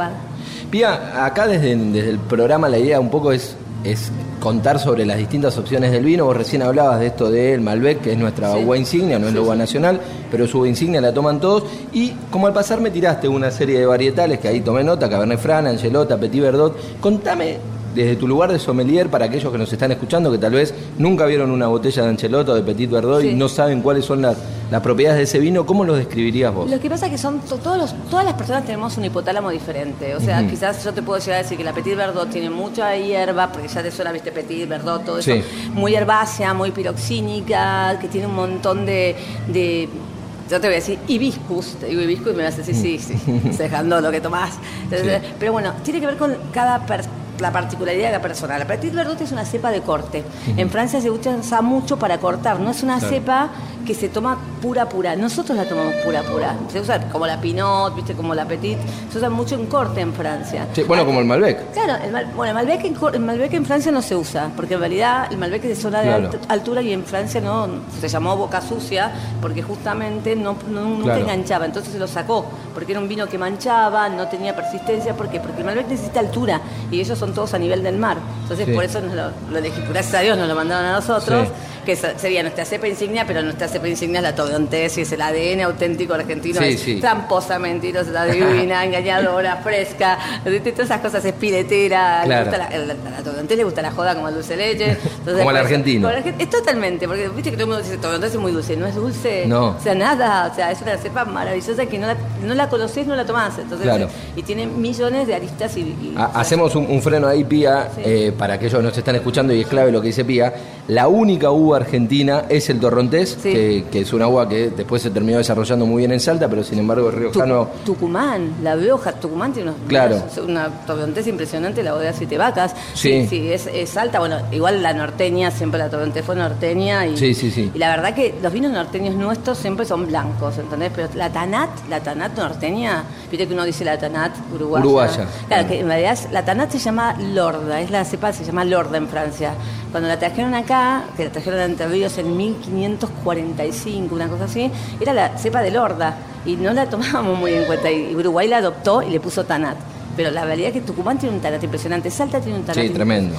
Pía, acá desde, desde el programa la idea un poco es, es contar sobre las distintas opciones del vino. Vos recién hablabas de esto del Malbec, que es nuestra Sí. uva insignia, no es Sí, la uva sí. nacional, pero su uva insignia la toman todos. Y como al pasar me tiraste una serie de varietales que ahí tomé nota, Cabernet Franc, Angelota, Petit Verdot. Contame desde tu lugar de sommelier para aquellos que nos están escuchando que tal vez nunca vieron una botella de Angelota o de Petit Verdot y no saben cuáles son las, las propiedades de ese vino, ¿cómo los describirías vos? Lo que pasa es que son to- todos los- todas las personas tenemos un hipotálamo diferente. O sea, quizás yo te puedo llegar a decir que la Petit Verdot tiene mucha hierba, porque ya te suena, viste, Petit Verdot, todo eso. Muy herbácea, muy piroxínica, que tiene un montón de. de- yo te voy a decir hibiscus, te digo hibiscus y me vas a decir sí, sí, dejando (laughs) lo que tomás. Entonces, Sí. Pero bueno, tiene que ver con cada persona la particularidad de cada persona. La Petit Verdot es una cepa de corte. En Francia se usa mucho para cortar, no es una Claro. cepa que se toma pura pura. Nosotros la tomamos pura pura. Se usa como la Pinot, viste, como la Petit, se usa mucho en corte en Francia. Sí, bueno, como el Malbec. Claro, el, mal- bueno, el Malbec, en, el Malbec en Francia no se usa, porque en realidad el Malbec es de zona de Claro. altura y en Francia no se llamó boca sucia porque justamente no, no- nunca Claro. enganchaba, entonces se lo sacó, porque era un vino que manchaba, no tenía persistencia, ¿por qué? Porque el Malbec necesita altura y ellos son todos a nivel del mar, entonces Sí. por eso nos lo, lo elegí, gracias a Dios nos lo mandaron a nosotros, Sí. que se- sería nuestra cepa insignia, pero nuestra cepa insignia es la es el ADN auténtico argentino, Sí, es sí. tramposa, mentirosa, divina, (laughs) engañadora, fresca, todas esas cosas, es piletera, le Claro. gusta la, la, le gusta la joda como el dulce de leche. (laughs) Entonces, Como el pues, argentino. Es totalmente, porque viste que todo el mundo dice Todontés es muy dulce, no es dulce, No. o sea, nada, o sea, es una cepa maravillosa que no la, no la conocés, no la tomás, entonces, Claro. y tiene millones de aristas y... y- Ha- Hacemos un, un freno ahí, Pía, Sí. eh, para aquellos que nos están escuchando y es clave lo que dice Pía. La única uva argentina es el torrontés, Sí. que, que es una uva que después se terminó desarrollando muy bien en Salta, pero sin embargo el Tu- riojano... Tucumán, la Rioja, Tucumán tiene unos Claro. una torrontés impresionante, la bodega Siete Vacas. Sí. sí, es, es alta. Bueno, igual la norteña, siempre la torrontés fue norteña. Y, Sí, sí, sí. Y la verdad que los vinos norteños nuestros siempre son blancos, ¿entendés? Pero la Tanat, la Tanat norteña, viste que uno dice la Tanat uruguaya. Uruguaya. Claro, que en realidad la Tanat se llama Lorda, es la cepa, se llama Lorda en Francia. Cuando la trajeron acá, que la trajeron de Entre Ríos en 1545, una cosa así, era la cepa de Lorda y no la (laughs) tomábamos muy en cuenta. Y Uruguay la adoptó y le puso Tanat. Pero la realidad es que Tucumán tiene un talante impresionante, Salta tiene un talante Sí, tremendo.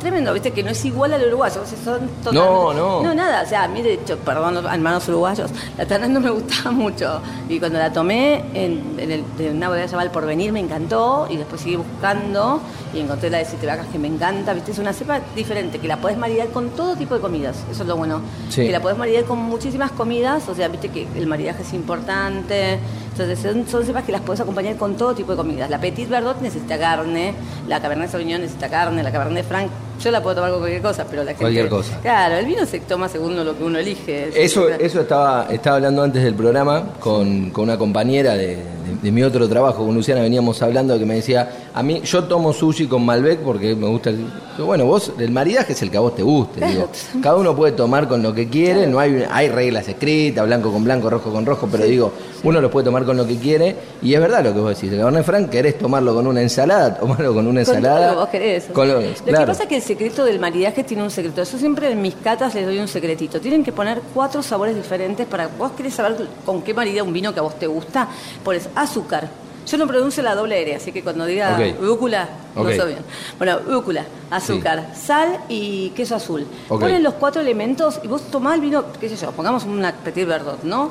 Tremendo, viste que no es igual al uruguayo, o sea, son totalmente- No, no. No, nada, o sea, a mí de hecho, perdón, hermanos uruguayos, la Tanat no me gustaba mucho. Y cuando la tomé en, en el, de una bodega llamada El Porvenir me encantó y después seguí buscando y encontré la de Siete Vacas que me encanta, viste, es una cepa diferente, que la podés maridar con todo tipo de comidas, eso es lo bueno. Sí. Que la podés maridar con muchísimas comidas, o sea, viste que el maridaje es importante. Entonces son, son cepas que las podés acompañar con todo tipo de comidas. La Petit Verdot necesita carne, la Cabernet Sauvignon necesita carne, la Cabernet Franc, yo la puedo tomar con cualquier cosa, pero la gente... Cualquier cosa. Claro, el vino se toma según lo que uno elige. Eso, eso estaba, estaba hablando antes del programa con, con una compañera de, de- de mi otro trabajo, con Luciana, veníamos hablando que me decía, a mí yo tomo sushi con Malbec porque me gusta el... Bueno, vos, el maridaje es el que a vos te guste, Claro. (laughs) digo. Cada uno puede tomar con lo que quiere, no hay, hay reglas escritas, blanco con blanco, rojo con rojo, pero digo, uno lo puede tomar con lo que quiere y es verdad lo que vos decís. El Cabernet Franc, querés tomarlo con una ensalada, (laughs) tomarlo con una Con ensalada. lo que vos querés. Con lo- Lo claro. que pasa es que secreto del maridaje tiene un secreto. Yo siempre en mis catas les doy un secretito. Tienen que poner cuatro sabores diferentes para vos querés saber con qué marida un vino que a vos te gusta. Pones azúcar. Yo no pronuncio la doble R, así que cuando diga Ok. úcula, no bien. Bueno, úcula, azúcar, sal y queso azul. Ponen los cuatro elementos y vos tomás el vino, qué sé yo, pongamos una petit verdot, ¿no?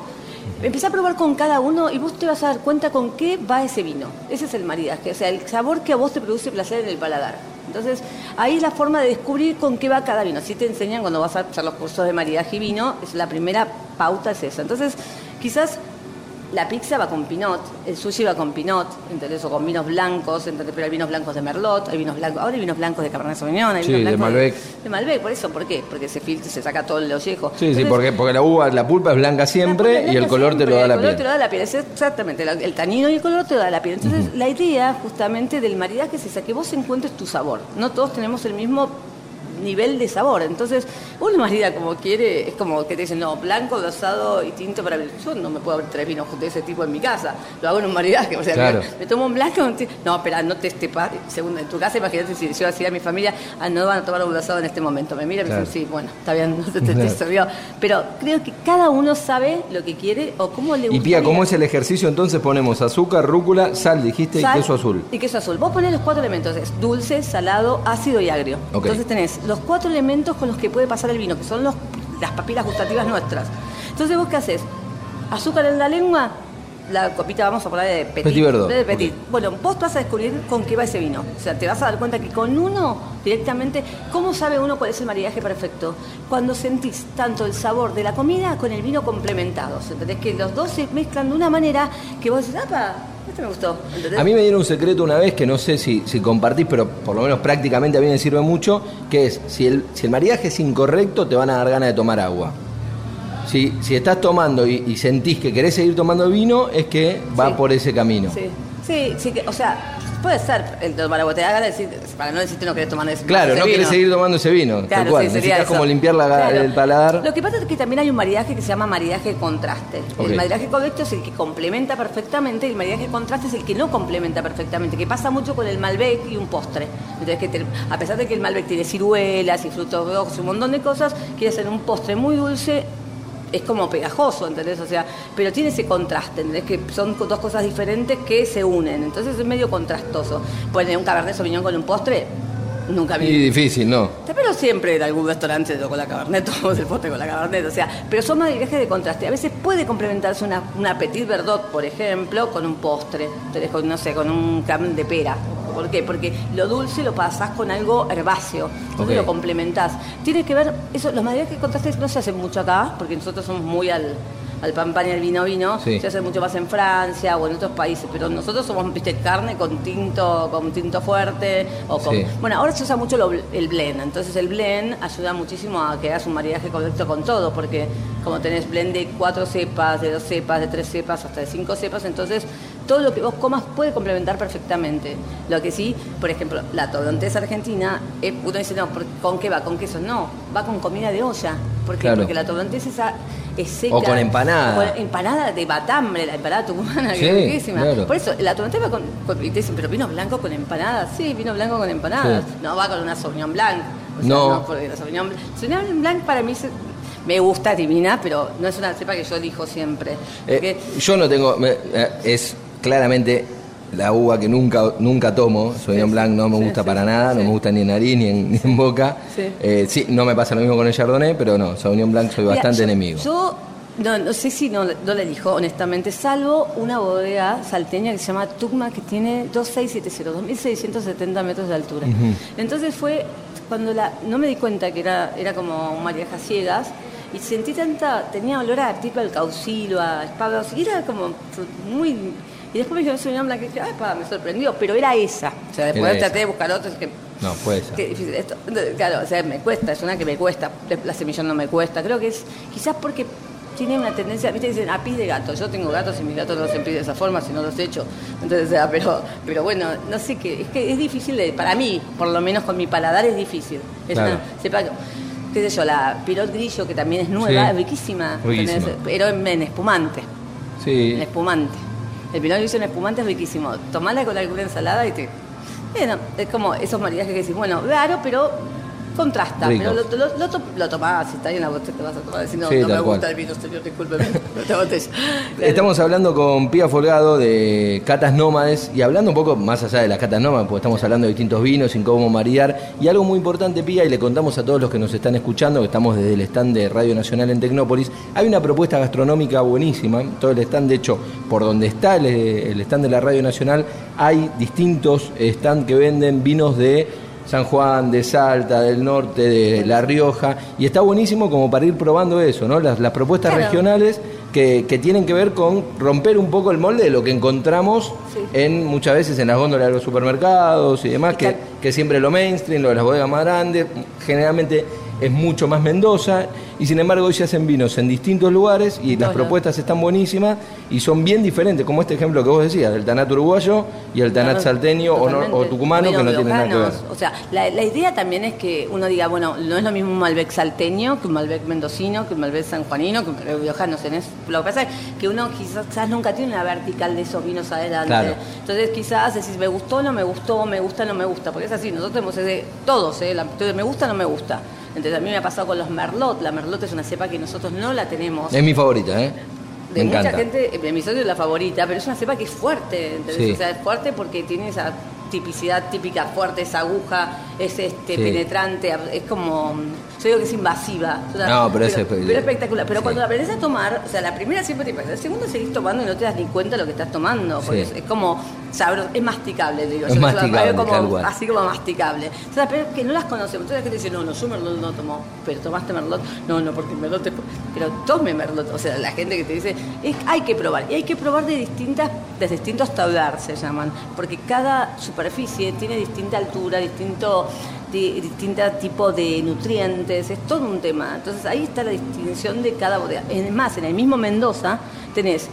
Empezá a probar con cada uno y vos te vas a dar cuenta con qué va ese vino. Ese es el maridaje, o sea, el sabor que a vos te produce placer en el paladar. Entonces, ahí es la forma de descubrir con qué va cada vino. Así te enseñan cuando vas a hacer los cursos de maridaje y vino, es la primera pauta es esa. Entonces, quizás la pizza va con pinot, el sushi va con pinot, ¿entendés? O con vinos blancos, ¿entendés? Pero hay vinos blancos de Merlot, hay vinos blancos, ahora hay vinos blancos de Cabernet Sauvignon, hay Sí, vinos de blancos Malbec. De, Malbec, por eso, ¿por qué? Porque se filtra, se saca todo el ollejo. Sí, sí, Entonces, porque, porque la uva, la pulpa es blanca siempre y el color te lo da la El color piel. te lo da la piel, exactamente. El tanino y el color te lo da la piel. Entonces, la idea justamente del maridaje es esa, que vos encuentres tu sabor. No todos tenemos el mismo nivel de sabor. Entonces, uno (laughs) marida como quiere, es como que te dicen, no, blanco, rosado y tinto para. Yo no me puedo abrir tres vinos de ese tipo en mi casa. Lo hago en un maridaje. (laughs) O sea, Claro. me, me tomo un blanco, un tinto. No, espera, no te estepas. Según en tu casa, imagínate si yo hacía a mi familia, ah, no van a tomar un rosado en este momento. Me mira y me dicen, sí, bueno, está bien, (laughs) no te, te, te sirvió. Pero creo que cada uno sabe lo que quiere o cómo le gusta. Y Pía, ¿cómo es el ejercicio? Entonces ponemos azúcar, rúcula, sal, dijiste, Sal y queso azul. Y queso azul. Vos ponés los cuatro elementos, es dulce, salado, ácido y agrio. Entonces tenés los cuatro elementos con los que puede pasar el vino, que son los, las papilas gustativas nuestras. Entonces vos qué haces? Azúcar en la lengua, la copita vamos a poner de petit. Petit de petit. Bueno, vos vas a descubrir con qué va ese vino. O sea, te vas a dar cuenta que con uno directamente, ¿cómo sabe uno cuál es el maridaje perfecto? Cuando sentís tanto el sabor de la comida con el vino complementados. ¿Entendés? Que los dos se mezclan de una manera que vos decís, ¡apa! Este me gustó. ¿entendés? A mí me dieron un secreto una vez que no sé si, si compartís, pero por lo menos prácticamente a mí me sirve mucho, que es, si el, si el maridaje es incorrecto, te van a dar ganas de tomar agua. Si, si estás tomando y, y sentís que querés seguir tomando vino, es que va Sí. por ese camino. Sí, sí, sí, que- o sea, puede ser el tomar ganas de decir, para no decirte no querés tomar ese Claro, ese no querés vino. seguir tomando ese vino, tal Claro, cual. sí, Necesitas como limpiar la, Claro. el paladar. Lo que pasa es que también hay un maridaje que se llama maridaje de contraste. El maridaje correcto es el que complementa perfectamente, y el maridaje de contraste es el que no complementa perfectamente, que pasa mucho con el Malbec y un postre. Entonces, que te- a pesar de que el Malbec tiene ciruelas y frutos rojos y un montón de cosas, quiere hacer un postre muy dulce es como pegajoso, ¿entendés? O sea, pero tiene ese contraste, ¿entendés? Que son dos cosas diferentes que se unen, entonces es medio contrastoso. Poner un cabernet sauvignon con un postre, nunca vi. Y difícil, ¿no? Pero siempre en algún restaurante con la cabernet, (laughs) tomamos el postre con la cabernet, o sea, pero son más viajes de contraste. A veces puede complementarse una, una petit verdot, por ejemplo, con un postre, Entonces, con, no sé, con un cabernet de pera. ¿Por qué? Porque lo dulce lo pasás con algo herbáceo, Ok. lo complementás. Tiene que ver, eso, los maridajes de contraste no se hacen mucho acá, porque nosotros somos muy al, al pan pan y al vino vino, Sí. se hace mucho más en Francia o en otros países, pero nosotros somos, viste, carne con tinto, con tinto fuerte, o con, Sí. bueno, ahora se usa mucho lo- el blend, entonces el blend ayuda muchísimo a que hagas un maridaje correcto con todo, porque como tenés blend de cuatro cepas, de dos cepas, de tres cepas, hasta de cinco cepas, entonces todo lo que vos comas puede complementar perfectamente. Lo que sí, por ejemplo, la torontesa argentina, eh, uno dice, no, ¿por- ¿con qué va? ¿Con queso? No, va con comida de olla. ¿Por qué? Claro. Porque la torontesa esa es seca. O con empanada. Con empanada de batambre, la empanada tucumana, Sí, que es riquísima. claro. Por eso, la va con, con- y te dicen, pero vino blanco con empanadas. Sí, vino blanco con empanadas. Sí. No va con una Sauvignon Blanc. O sea, No. porque la Sauvignon, Blanc- Sauvignon Blanc para mí me gusta, divina, pero no es una cepa que yo elijo siempre. Eh, Porque- yo no tengo, eh, es claramente la uva que nunca nunca tomo, Sauvignon Blanc no me Sí, gusta sí, para sí, nada, no sí. me gusta ni en nariz ni en, ni en boca. Sí. Eh, sí, no me pasa lo mismo con el Chardonnay, pero no, Sauvignon Blanc soy Mira, bastante yo- enemigo. Yo no, no sé si no, no la elijo, honestamente, salvo una bodega salteña que se llama Tugma, que tiene 2670, 2670 metros de altura. Entonces fue cuando la, no me di cuenta que era, era como mariajas ciegas. Y sentí tanta, tenía olor a tipo al caucilo, a espárragos, y era como muy... Y después me dijeron, soy una blanca, y dije, pa, me sorprendió, pero era esa. O sea, después traté de buscar otros que No, puede ser. Difícil esto. Claro, o sea, me cuesta, es una que me cuesta. La semillón no me cuesta. Creo que es quizás porque tiene una tendencia, viste, dicen a pis de gato. Yo tengo gatos y mis gatos no los empí de esa forma, si no los echo. Entonces, o sea, pero, pero bueno, no sé qué. Es que es difícil, de, para mí, por lo menos con mi paladar, es difícil. Es Claro. una, sepa, qué sé yo, la pirot grillo, que también es nueva, Sí. es riquísima. Pero en, en espumante. Sí, En espumante. El pinot grillo en espumante es riquísimo. Tomala con alguna ensalada y te. Bueno, es como esos maridajes que decís, bueno, raro, pero contrasta. Rico. Pero lo, lo, lo, lo tomás, si está ahí en la botella, te vas a tomar. Si no, Sí, no me gusta cual. el vino, señor, discúlpeme. (laughs) No te botella. Estamos hablando con Pía Folgado de Catas Nómades y hablando un poco más allá de las Catas Nómades, porque estamos hablando de distintos vinos, sin cómo maridar. Y algo muy importante, Pía, y le contamos a todos los que nos están escuchando, que estamos desde el stand de Radio Nacional en Tecnópolis, hay una propuesta gastronómica buenísima. Todo el stand, de hecho, por donde está el, el stand de la Radio Nacional, hay distintos stand que venden vinos de San Juan, de Salta, del norte, de La Rioja, y está buenísimo como para ir probando eso, ¿no? Las, las propuestas Claro. regionales que, que tienen que ver con romper un poco el molde de lo que encontramos Sí. en muchas veces en las góndolas de los supermercados y demás, que, que siempre lo mainstream, lo de las bodegas más grandes, generalmente es mucho más Mendoza, y sin embargo hoy se hacen vinos en distintos lugares y las propuestas están buenísimas y son bien diferentes, como este ejemplo que vos decías, del tanat uruguayo y el tanat salteño o, no- o tucumano que no tienen nada que ver. O sea, la, la idea también es que uno diga, bueno, no es lo mismo un Malbec salteño que un Malbec mendocino, que un Malbec sanjuanino, que un Malbec riojano. tenés- Lo que pasa es que uno quizás, nunca tiene una vertical de esos vinos adelante. Claro. Entonces quizás decís, me gustó, no me gustó, me gusta, no me gusta. Porque es así, nosotros tenemos ese, todos, ¿eh? La- me gusta, no me gusta. Entonces a mí me ha pasado con los Merlot. La Merlot es una cepa que nosotros no la tenemos Es mi favorita, ¿eh? de Me mucha encanta. gente, de mi socio es la favorita, pero es una cepa que es fuerte, ¿entendés? Sí. O sea, es fuerte porque tiene esa tipicidad típica fuerte, es aguja, es este Sí. penetrante, es como, yo digo que es invasiva. O sea, No, pero es pero espectacular. Pero sí. cuando la aprendes a tomar, o sea, la primera siempre te pasa, la segunda seguís tomando y no te das ni cuenta de lo que estás tomando, porque Sí. es, es como sabroso, es masticable, digo Es yo. masticable, como- tal cual. así como masticable. O sea, pero que no las conocemos. Entonces la gente dice, no, no, yo Merlot no tomo, pero tomaste Merlot. No, no, porque Merlot te... Pero tome Merlot. O sea, la gente que te dice, es, hay que probar. Y hay que probar de distintas, de distintos tablar, se llaman. Porque cada superficie tiene distinta altura, distinto di- distinto tipo de nutrientes, es todo un tema. Entonces ahí está la distinción de cada bodega. Es más, en el mismo Mendoza tenés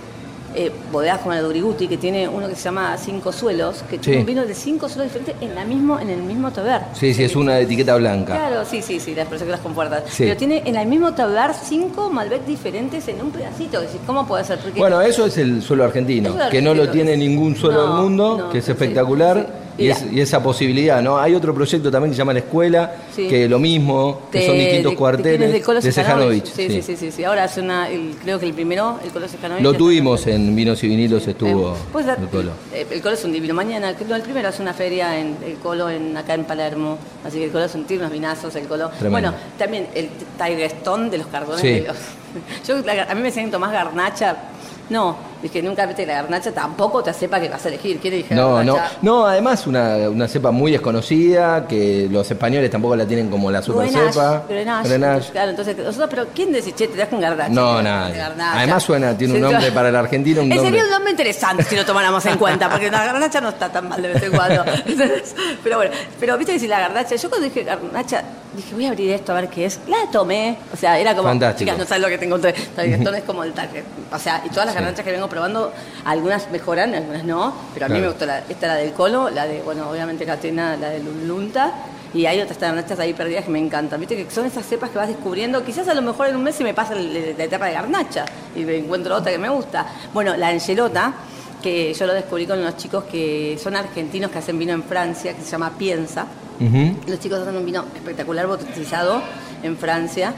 eh, bodegas como la de Uriguti, que tiene uno que se llama Cinco Suelos, que Sí. tiene un vino de cinco suelos diferentes en, la mismo, en el mismo taber. Sí, sí, es una de etiqueta blanca. Claro, sí, sí, sí, las personas que las compuertas. Sí. Pero tiene en el mismo taber cinco Malbec diferentes en un pedacito. Decís, ¿Cómo puede ser? Porque Bueno, eso es el suelo argentino, que no lo tiene ningún suelo No, del mundo, no, que es espectacular. sí. Y, es- y esa posibilidad, ¿no? Hay otro proyecto también que se llama La Escuela, Sí. que lo mismo, que de- son distintos de- cuarteles de, de Sejanovic. Sí, sí, sí, sí, sí. Ahora hace una, el- creo que el primero, el Colo Sejanovic. Lo tuvimos en Vinos y Vinilos, estuvo Eh, pues el Colo. eh, el Colo es un divino. Mañana, no, el primero hace una feria en el Colo en, acá en Palermo. Así que el Colo es un tiene unos vinazos, el Colo. Tremendo. Bueno, también el Tiger Stone de los cardones. Sí. de los- (laughs) yo, a mí me decían Tomás Garnacha. No, dije, nunca viste la garnacha, tampoco te sepa que vas a elegir. ¿Quién elige No, no, garnacha? no, además una, una cepa muy desconocida, que los españoles tampoco la tienen como la super Grenache, cepa. Grenache. Grenache. Claro, entonces, nosotros, pero ¿quién decís, che, te das con garnacha? No, Te nada. garnacha. Además suena, tiene un nombre para el argentino, un Eh, nombre. Sería un nombre interesante si lo tomáramos en cuenta, porque la garnacha no está tan mal de vez en cuando. (laughs) Entonces, pero bueno, pero viste que si la garnacha, yo cuando dije garnacha, dije voy a abrir esto a ver qué es. La tomé, o sea, era como, Fantástico. chicas, no sabes lo que tengo entre. Esto (laughs) es como el target. O sea, y todas las Sí. garnachas que vengo probando, algunas mejoran, algunas no, pero a mí Claro. me gustó la, esta la del Colo, la de, bueno, obviamente Catena, la de Lunta. Y hay otras garnachas ahí perdidas que me encantan. Viste que son esas cepas que vas descubriendo. Quizás a lo mejor en un mes se me pasa la etapa de garnacha y me encuentro otra que me gusta. Bueno, la engelota, que yo lo descubrí con unos chicos que son argentinos que hacen vino en Francia, que se llama Piensa. Los chicos hacen un vino espectacular, botellizado en Francia.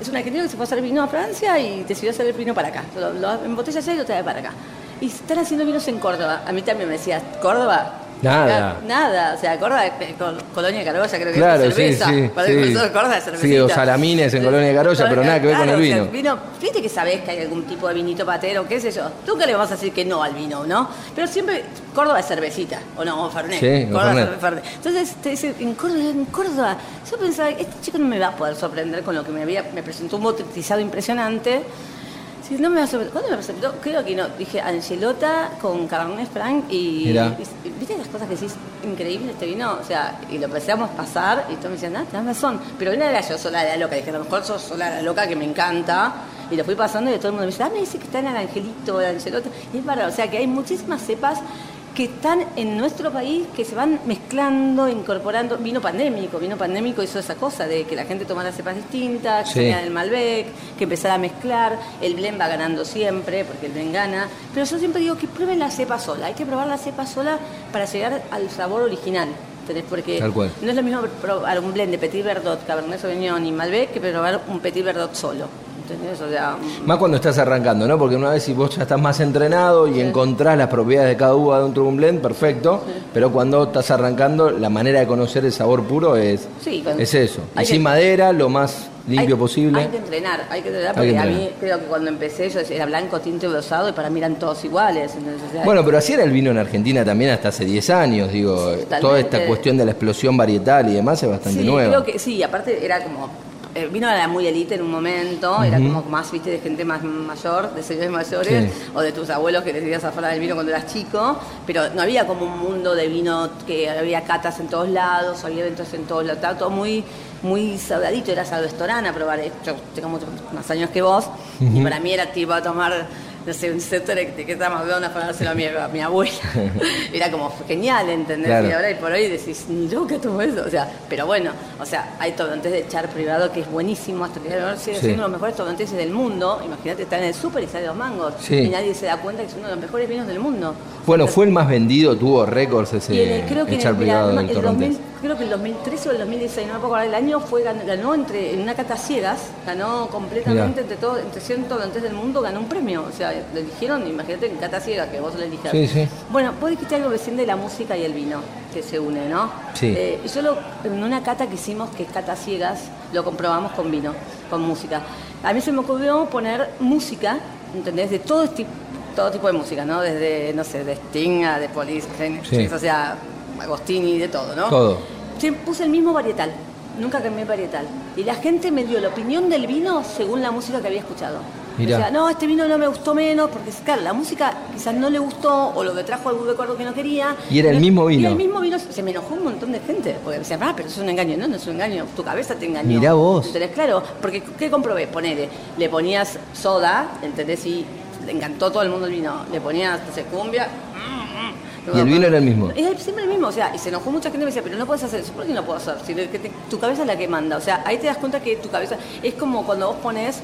Es un argentino que se fue a hacer vino a Francia y decidió hacer el vino para acá. Lo, lo embotella allá y lo trae para acá. Y están haciendo vinos en Córdoba. A mí también me decía, ¿Córdoba? Nada. Nada, o sea, Córdoba, Col- Colonia de Carolla creo que Claro, es cerveza. sí, Para sí. nosotros Córdoba es cervecita. Sí, o salamines en Colonia de Carolla, pero nada que ver con el Claro, o sea, vino. vino. Viste que sabés que hay algún tipo de vinito patero, qué sé yo. Que le vas a decir que no al vino, ¿no? Pero siempre, Córdoba es cervecita, o no, o Fernet. Sí, o Córdoba Fernet. Fernet. Entonces te dice, en Córdoba, en Córdoba. Yo pensaba, este chico no me va a poder sorprender con lo que me había, me presentó un bautizado impresionante. Sí, no me va a sorprender. ¿Cuándo me presentó? Creo que no. Dije Angelota con Cabernet Franc y, Mirá. y- ¿Viste las cosas que decís? Increíble este vino. O sea, y lo empezamos a pasar y todos me decían, ah, tenés razón. Pero no era yo sola la loca. Dije, a lo mejor sos sola la loca que me encanta. Y lo fui pasando y todo el mundo me dice, ah, me dice que está en el Angelito, el Angelota. Y es para, o sea, que hay muchísimas cepas que están en nuestro país, que se van mezclando, incorporando. Vino pandémico, vino pandémico hizo esa cosa de que la gente tomara cepas distintas, que Sí. del Malbec, que empezara a mezclar. El blend va ganando siempre, porque el blend gana. Pero yo siempre digo que prueben la cepa sola. Hay que probar la cepa sola para llegar al sabor original. ¿entendés? Porque Tal cual. no es lo mismo probar un blend de Petit Verdot, Cabernet Sauvignon y Malbec que probar un Petit Verdot solo. ¿Entendés? O sea, mm, Más cuando estás arrancando, ¿no? Porque una vez si vos ya estás más entrenado y encontrás las propiedades de cada uva dentro de un blend, perfecto. Pero cuando estás arrancando, la manera de conocer el sabor puro es, Sí, es eso. Y que- sin madera, lo más limpio hay- posible. Hay que entrenar, hay que entrenar porque que a mí creo que cuando empecé yo era blanco, tinto y rosado y para mí eran todos iguales. entonces, o sea, Bueno, pero así era el vino en Argentina también hasta hace 10 años, digo. Sí, toda esta cuestión de la explosión varietal y demás es bastante sí, nueva. creo que sí, aparte era como el vino era muy elite en un momento, era como más, viste, de gente más mayor, de señores mayores, Sí. o de tus abuelos que les ibas a hablar del vino cuando eras chico, pero no había como un mundo de vino que había catas en todos lados, había eventos en todos lados, estaba todo muy, muy saudadito, eras al restaurante a probar, yo tengo muchos más años que vos, y para mí era tipo a tomar no sé, un sector de que está McDonald's para dárselo a mi, a mi abuela. (laughs) Era como genial, ¿entendés? Claro. Y ahora y por hoy decís, ni loca tomo eso. O sea, pero bueno, o sea, hay tobantes de char privado que es buenísimo, hasta el Sí. siendo uno de los mejores tobanteses del mundo. Imagínate, está en el súper y sale dos mangos. Sí. Y nadie se da cuenta que es uno de los mejores vinos del mundo. Bueno, Entonces, fue el más vendido, tuvo récords ese y el- creo que el, privado del el Torrontés. 2000, creo que el 2013 o el 2016, no me acordar el año, fue, ganó, entre, en una cata ciegas, ganó completamente Mirá. entre todos, entre 100 donantes del mundo, ganó un premio. O sea, le eligieron, imagínate en cata ciega que vos le elijas. Sí, sí. Bueno, vos dijiste algo recién de la música y el vino, que se une, ¿no? Sí. Eh, yo lo- en una cata que hicimos, que es cata ciegas, lo comprobamos con vino, con música. A mí se me ocurrió poner música, ¿entendés? De todo este todo tipo de música, ¿no? Desde, no sé, de Sting a de Police, Sí. o sea, Agostini, de todo, ¿no? Todo. Sí, puse el mismo varietal, nunca cambié varietal. Y la gente me dio la opinión del vino según la música que había escuchado. Mirá. O sea, no, este vino no me gustó menos, porque claro, la música quizás no le gustó o lo que trajo algún recuerdo que no quería. Y era el mismo Y vino. el mismo vino, se me enojó un montón de gente, porque me decían, ah, pero eso es un engaño. No, no es un engaño, tu cabeza te engañó. Mirá vos. ¿Entendés? Claro, porque ¿qué comprobé? Ponele, le ponías soda, ¿entendés? Y le encantó todo el mundo el vino. Le ponías, no sé, cumbia. Y el vino era el mismo. Era siempre el mismo, o sea, y se enojó mucha gente y me decía, pero no puedes hacer eso, ¿por qué no puedo hacer? Si te- tu cabeza es la que manda, o sea, ahí te das cuenta que tu cabeza es como cuando vos pones,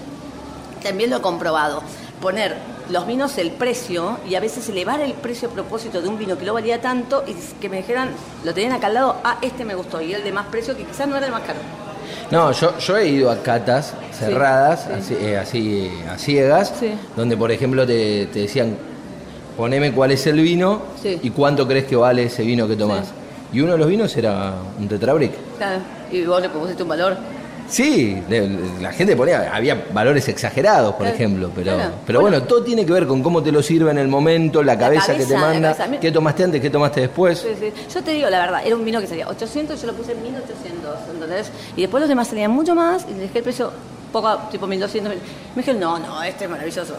también lo he comprobado, poner los vinos el precio y a veces elevar el precio a propósito de un vino que no valía tanto y que me dijeran, lo tenían acá al lado, ah, este me gustó y el de más precio que quizás no era el más caro. No, yo, yo he ido a catas cerradas, sí. así, eh, así, a ciegas, Sí. donde por ejemplo te, te decían, poneme cuál es el vino Sí. y cuánto crees que vale ese vino que tomás. Y uno de los vinos era un tetrabric. Claro, y vos le pusiste un valor. Sí, la gente ponía, había valores exagerados, por Claro, ejemplo, pero, claro. pero bueno, todo tiene que ver con cómo te lo sirve en el momento, la cabeza, que te manda, cabeza. Qué tomaste antes, qué tomaste después. Sí, sí. Yo te digo la verdad, era un vino que salía 800, yo lo puse en 1800, ¿entendés? Y después los demás salían mucho más y le dejé el precio poco, tipo 1200. Me dijeron, no, no, este es maravilloso.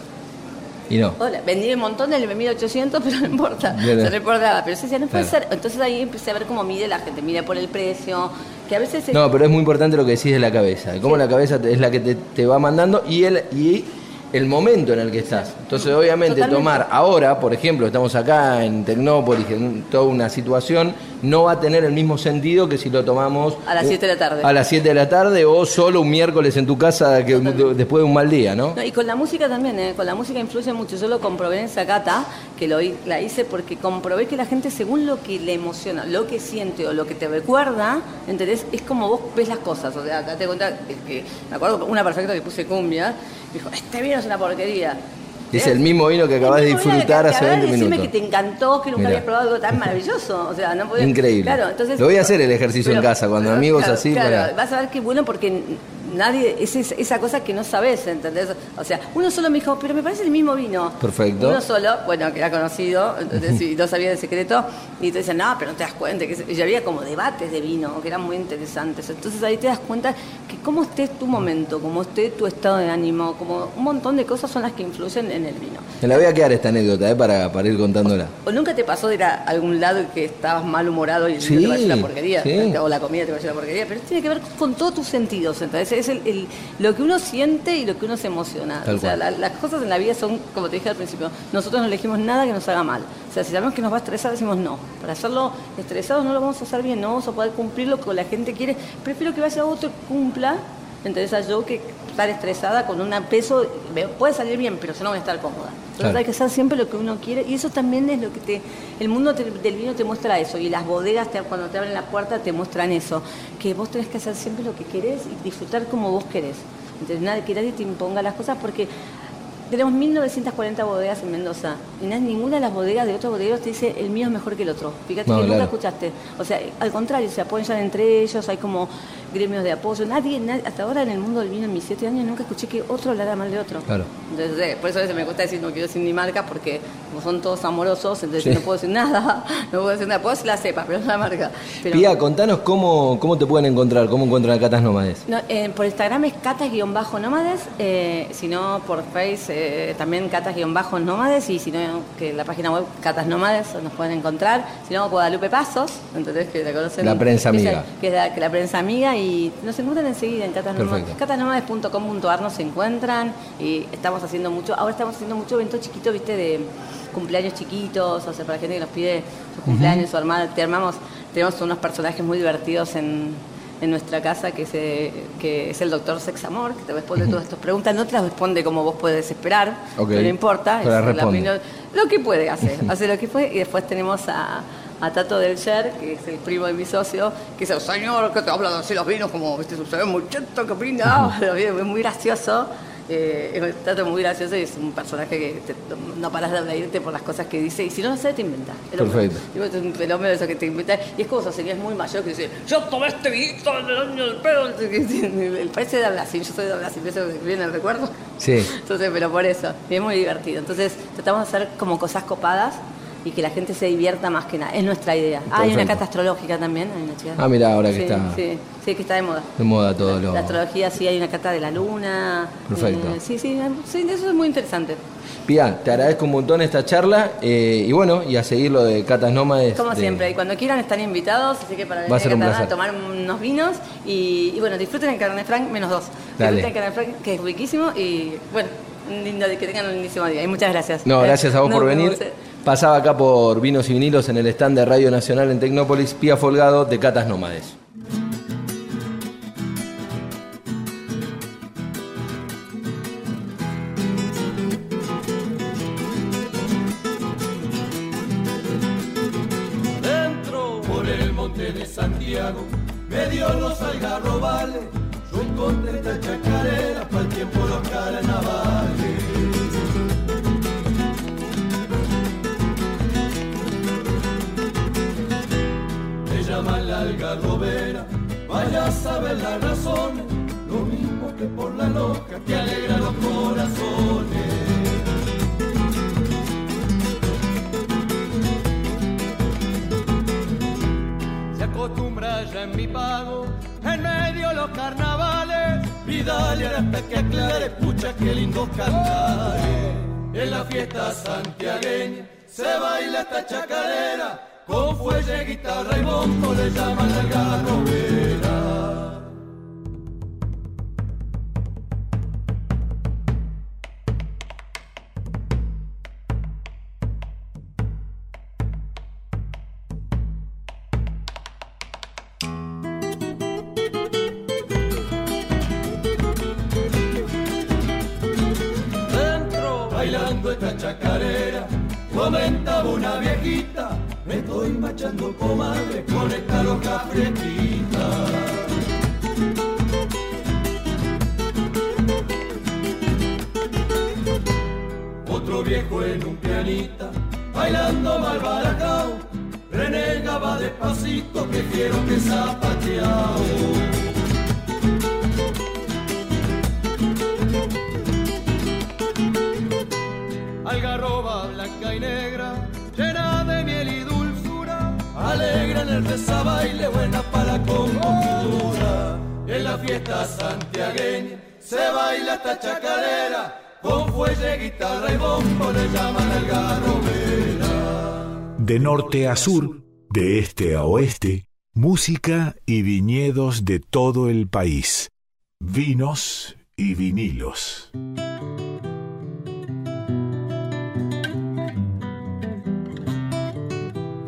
Y no. Hola, vendí un montón del 1800, pero no importa, (laughs) se importaba. Pero decía, no puede Claro. ser. Entonces ahí empecé a ver cómo mide la gente, mide por el precio, que a veces... es- No, pero es muy importante lo que decís de la cabeza, cómo la cabeza es la que te, te va mandando y el, y el momento en el que estás. Entonces, obviamente, Totalmente. tomar ahora, por ejemplo, estamos acá en Tecnópolis, en toda una situación, no va a tener el mismo sentido que si lo tomamos A las eh, 7 de la tarde. A las 7 de la tarde o solo un miércoles en tu casa que, después de un mal día, ¿no? No, y con la música también, ¿eh? con la música influye mucho. Yo lo comprobé en esa cata, que lo, la hice porque comprobé que la gente, según lo que le emociona, lo que siente o lo que te recuerda, ¿entendés? Es como vos ves las cosas. O sea, date cuenta que, que- me acuerdo una perfecta que puse cumbia, dijo, este vino es una porquería. Es el mismo vino que acabas de disfrutar hace acabas 20 de decirme minutos. que te encantó, que nunca habías probado algo tan maravilloso. O sea, no podés- Increíble. Claro, entonces, Lo voy a hacer el ejercicio en casa, cuando amigos así, Claro, para- vas a ver qué bueno porque nadie, es es- esa cosa que no sabes, ¿entendés? O sea, uno solo me dijo, pero me parece el mismo vino. Perfecto. Uno solo, bueno, que era conocido, entonces y no sabía el secreto, y te dicen, no, pero no te das cuenta. Que es-". y había como debates de vino que eran muy interesantes. Entonces ahí te das cuenta que cómo esté tu momento, cómo esté tu estado de ánimo, como un montón de cosas son las que influyen en el vino. Me la voy a quedar esta anécdota, ¿eh? Para, para ir contándola. ¿O nunca te pasó de ir a algún lado que estabas malhumorado y el Sí, vino te pareció una porquería? sí. O la comida te pareció una porquería. Pero tiene que ver con todos tus sentidos. Entonces es el, el- lo que uno siente y lo que uno se emociona. Tal o sea, la- las cosas en la vida son, como te dije al principio, nosotros no elegimos nada que nos haga mal. O sea, si sabemos que nos va a estresar, decimos no. Para hacerlo estresado no lo vamos a hacer bien, no vamos a poder cumplir lo que la gente quiere. Prefiero que vaya otro y cumpla. Entonces a yo que estar estresada con un peso puede salir bien, pero yo no voy a estar cómoda. Claro. hay que hacer siempre lo que uno quiere. Y eso también es lo que te el mundo te- del vino te muestra eso. Y las bodegas te- cuando te abren la puerta te muestran eso. Que vos tenés que hacer siempre lo que querés y disfrutar como vos querés. Entonces nada que nadie te imponga las cosas porque tenemos 1940 bodegas en Mendoza y no- ninguna de las bodegas de otros bodegueros te dice el mío es mejor que el otro fíjate No, que claro. nunca escuchaste. O sea al contrario se apoyan entre ellos hay como gremios de apoyo nadie, nadie- hasta ahora en el mundo del vino en mis siete años nunca escuché que otro hablara mal de otro Claro. entonces, eh, por eso a veces me gusta decir no quiero decir ni marca porque como son todos amorosos, entonces Sí. no puedo decir nada, (laughs) no puedo decir nada, puedo decir la cepa, pero no la marca. Pero, Pía, contanos cómo, cómo te pueden encontrar, cómo encuentran a Catas Nómades. no, eh, por Instagram es catas-nómades, eh, si no por Face eh, también catas-nómades y si no que la página web Catas Nómades nos pueden encontrar, si no Guadalupe Pasos, entonces que la conocen. La prensa amiga. Que es la, que la prensa amiga y nos encuentran enseguida en Catas Nómades. Perfecto. catasnómades.com.ar nos encuentran y estamos haciendo mucho, ahora estamos haciendo mucho evento chiquito, viste, de cumpleaños chiquitos, o sea, para la gente que nos pide su cumpleaños, su armada, te armamos, tenemos unos personajes muy divertidos en, en nuestra casa, que es, eh, que es el doctor Sexamor, que te responde todas estas preguntas, no te las responde como vos puedes esperar, Ok. pero no importa, Pero es la lo que puede hacer, (laughs) hace lo que puede, y después tenemos a, a Tato del Sher, que es el primo de mi socio, que es el señor que te habla así los vinos, como, viste, muy cheto, que (laughs) vinos, es muy gracioso. Eh, es un Tato muy gracioso y es un personaje que te- no paras de reírte por las cosas que dice y si no lo sabes te inventa. Perfecto. Es un fenómeno de eso que te inventa y es como esos señores muy mayores que dicen yo tomé este vinito en el año del pedo (laughs) el país de habla así, yo soy de habla así, eso viene el recuerdo Sí. entonces, pero por eso, y es muy divertido. Entonces, tratamos de hacer como cosas copadas y que la gente se divierta más que nada. Es nuestra idea. Ah, hay una cata astrológica también. Hay una chica. Ah, mirá, ahora que Sí, está Sí, sí, que está de moda. de moda todo La, lo... la astrología, sí, hay una cata de la luna. Perfecto. Eh, sí, sí, sí, eso es muy interesante. Pía, te agradezco un montón esta charla eh, y bueno, y a seguir lo de Catas Nómades. Como de- siempre, y cuando quieran están invitados, así que para Va a venir ser a placer. tomar unos vinos y, y bueno, disfruten el Cabernet Franc menos dos. Dale. Disfruten el Cabernet Franc, que es riquísimo y bueno, lindo, que tengan un lindísimo día y muchas gracias. No, gracias a vos por venir. Pasaba acá por Vinos y Vinilos en el stand de Radio Nacional en Tecnópolis, Pía Folgado de Catas Nómades. Esta chacarera. Comentaba una viejita, me estoy machando comadre con esta loca fresquita. Otro viejo en un pianita, bailando mal baracao, renegaba despacito que quiero que zapateao. Blanca y negra, llena de miel y dulzura, alegra en el baile buena para la compostura. En la fiesta santiagueña se baila esta chacarera, con fuelle, guitarra y bombo le llaman algarrobera. De norte a sur, de este a oeste, música y viñedos de todo el país. Vinos y vinilos.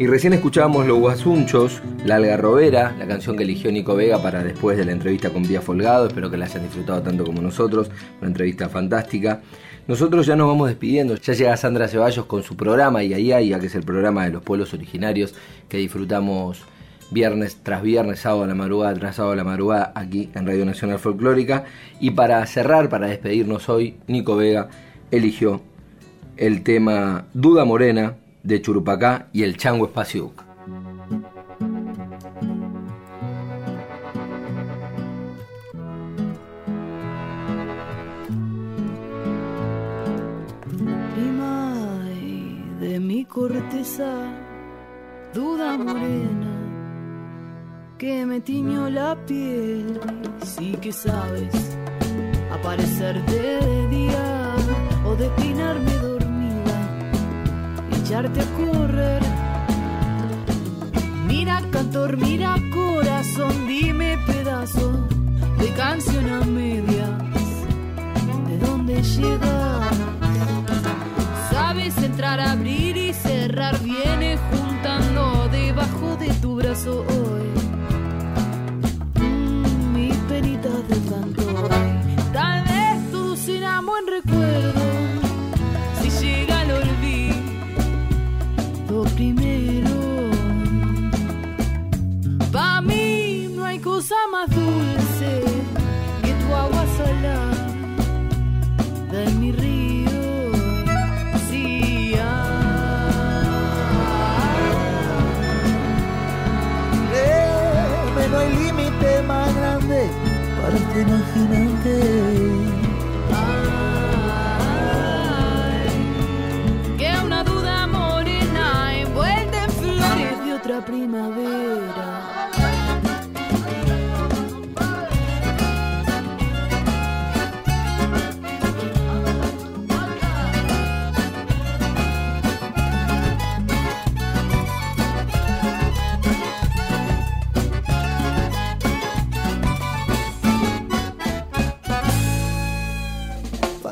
Y recién escuchábamos Los Guasunchos, La Algarrobera, la canción que eligió Nico Vega para después de la entrevista con Vía Folgado. Espero que la hayan disfrutado tanto como nosotros. Una entrevista fantástica. Nosotros ya nos vamos despidiendo. Ya llega Sandra Ceballos con su programa y ya que es el programa de los pueblos originarios que disfrutamos viernes tras viernes, sábado a la madrugada tras sábado a la madrugada aquí en Radio Nacional Folclórica. Y para cerrar, para despedirnos hoy, Nico Vega eligió el tema Duda Morena de Churupacá y el Chango Espacio. Prima de mi corteza, duda morena, que me tiñó la piel, sí que sabes aparecerte de día o declinarme echarte a correr. Mira cantor, mira corazón, dime pedazo de canción a medias. ¿De dónde llegas? Sabes entrar, abrir y cerrar, viene juntando debajo de tu brazo hoy. Mm, mis penitas de cantor. Tal vez tu sin amo en recuerdo primero. Para mí no hay cosa más dulce que tu agua salada de mi río. Sí, no hay límite más grande para este imaginante. Primavera.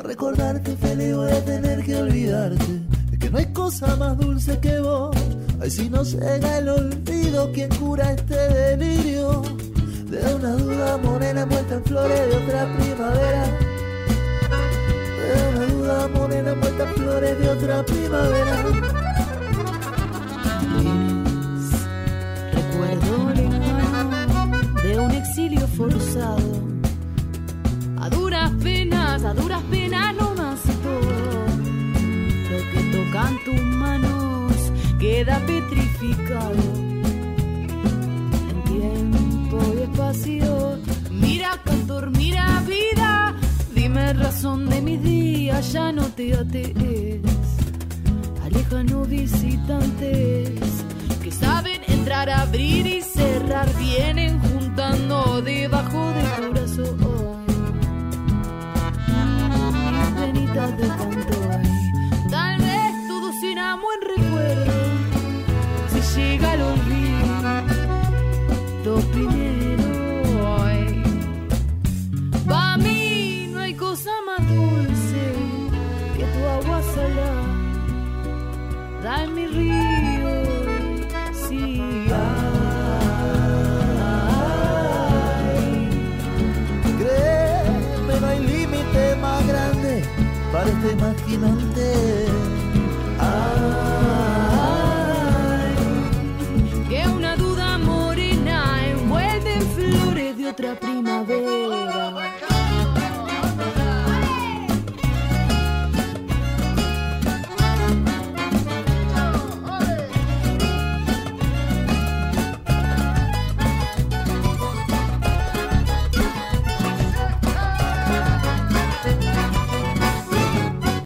Recordarte feliz voy a tener que olvidarte, de que no hay cosa más dulce que vos Ay, si no llega el olvido, ¿quién cura este delirio? De una duda morena en flores de otra primavera. De una duda morena en flores de otra primavera. recuerdo de un exilio forzado. A duras penas, a duras penas queda petrificado en tiempo y espacio. Mira, cantor, mira, vida, dime razón de mi día, ya no te atees. Alejanos visitantes que saben entrar, abrir y cerrar, vienen juntando debajo de tu brazo hoy. Mis de cantor, llega el olvido, primero hoy. Pa' mí no hay cosa más dulce que tu agua salada, da mi río, sí Créeme, no hay límite más grande para este imaginante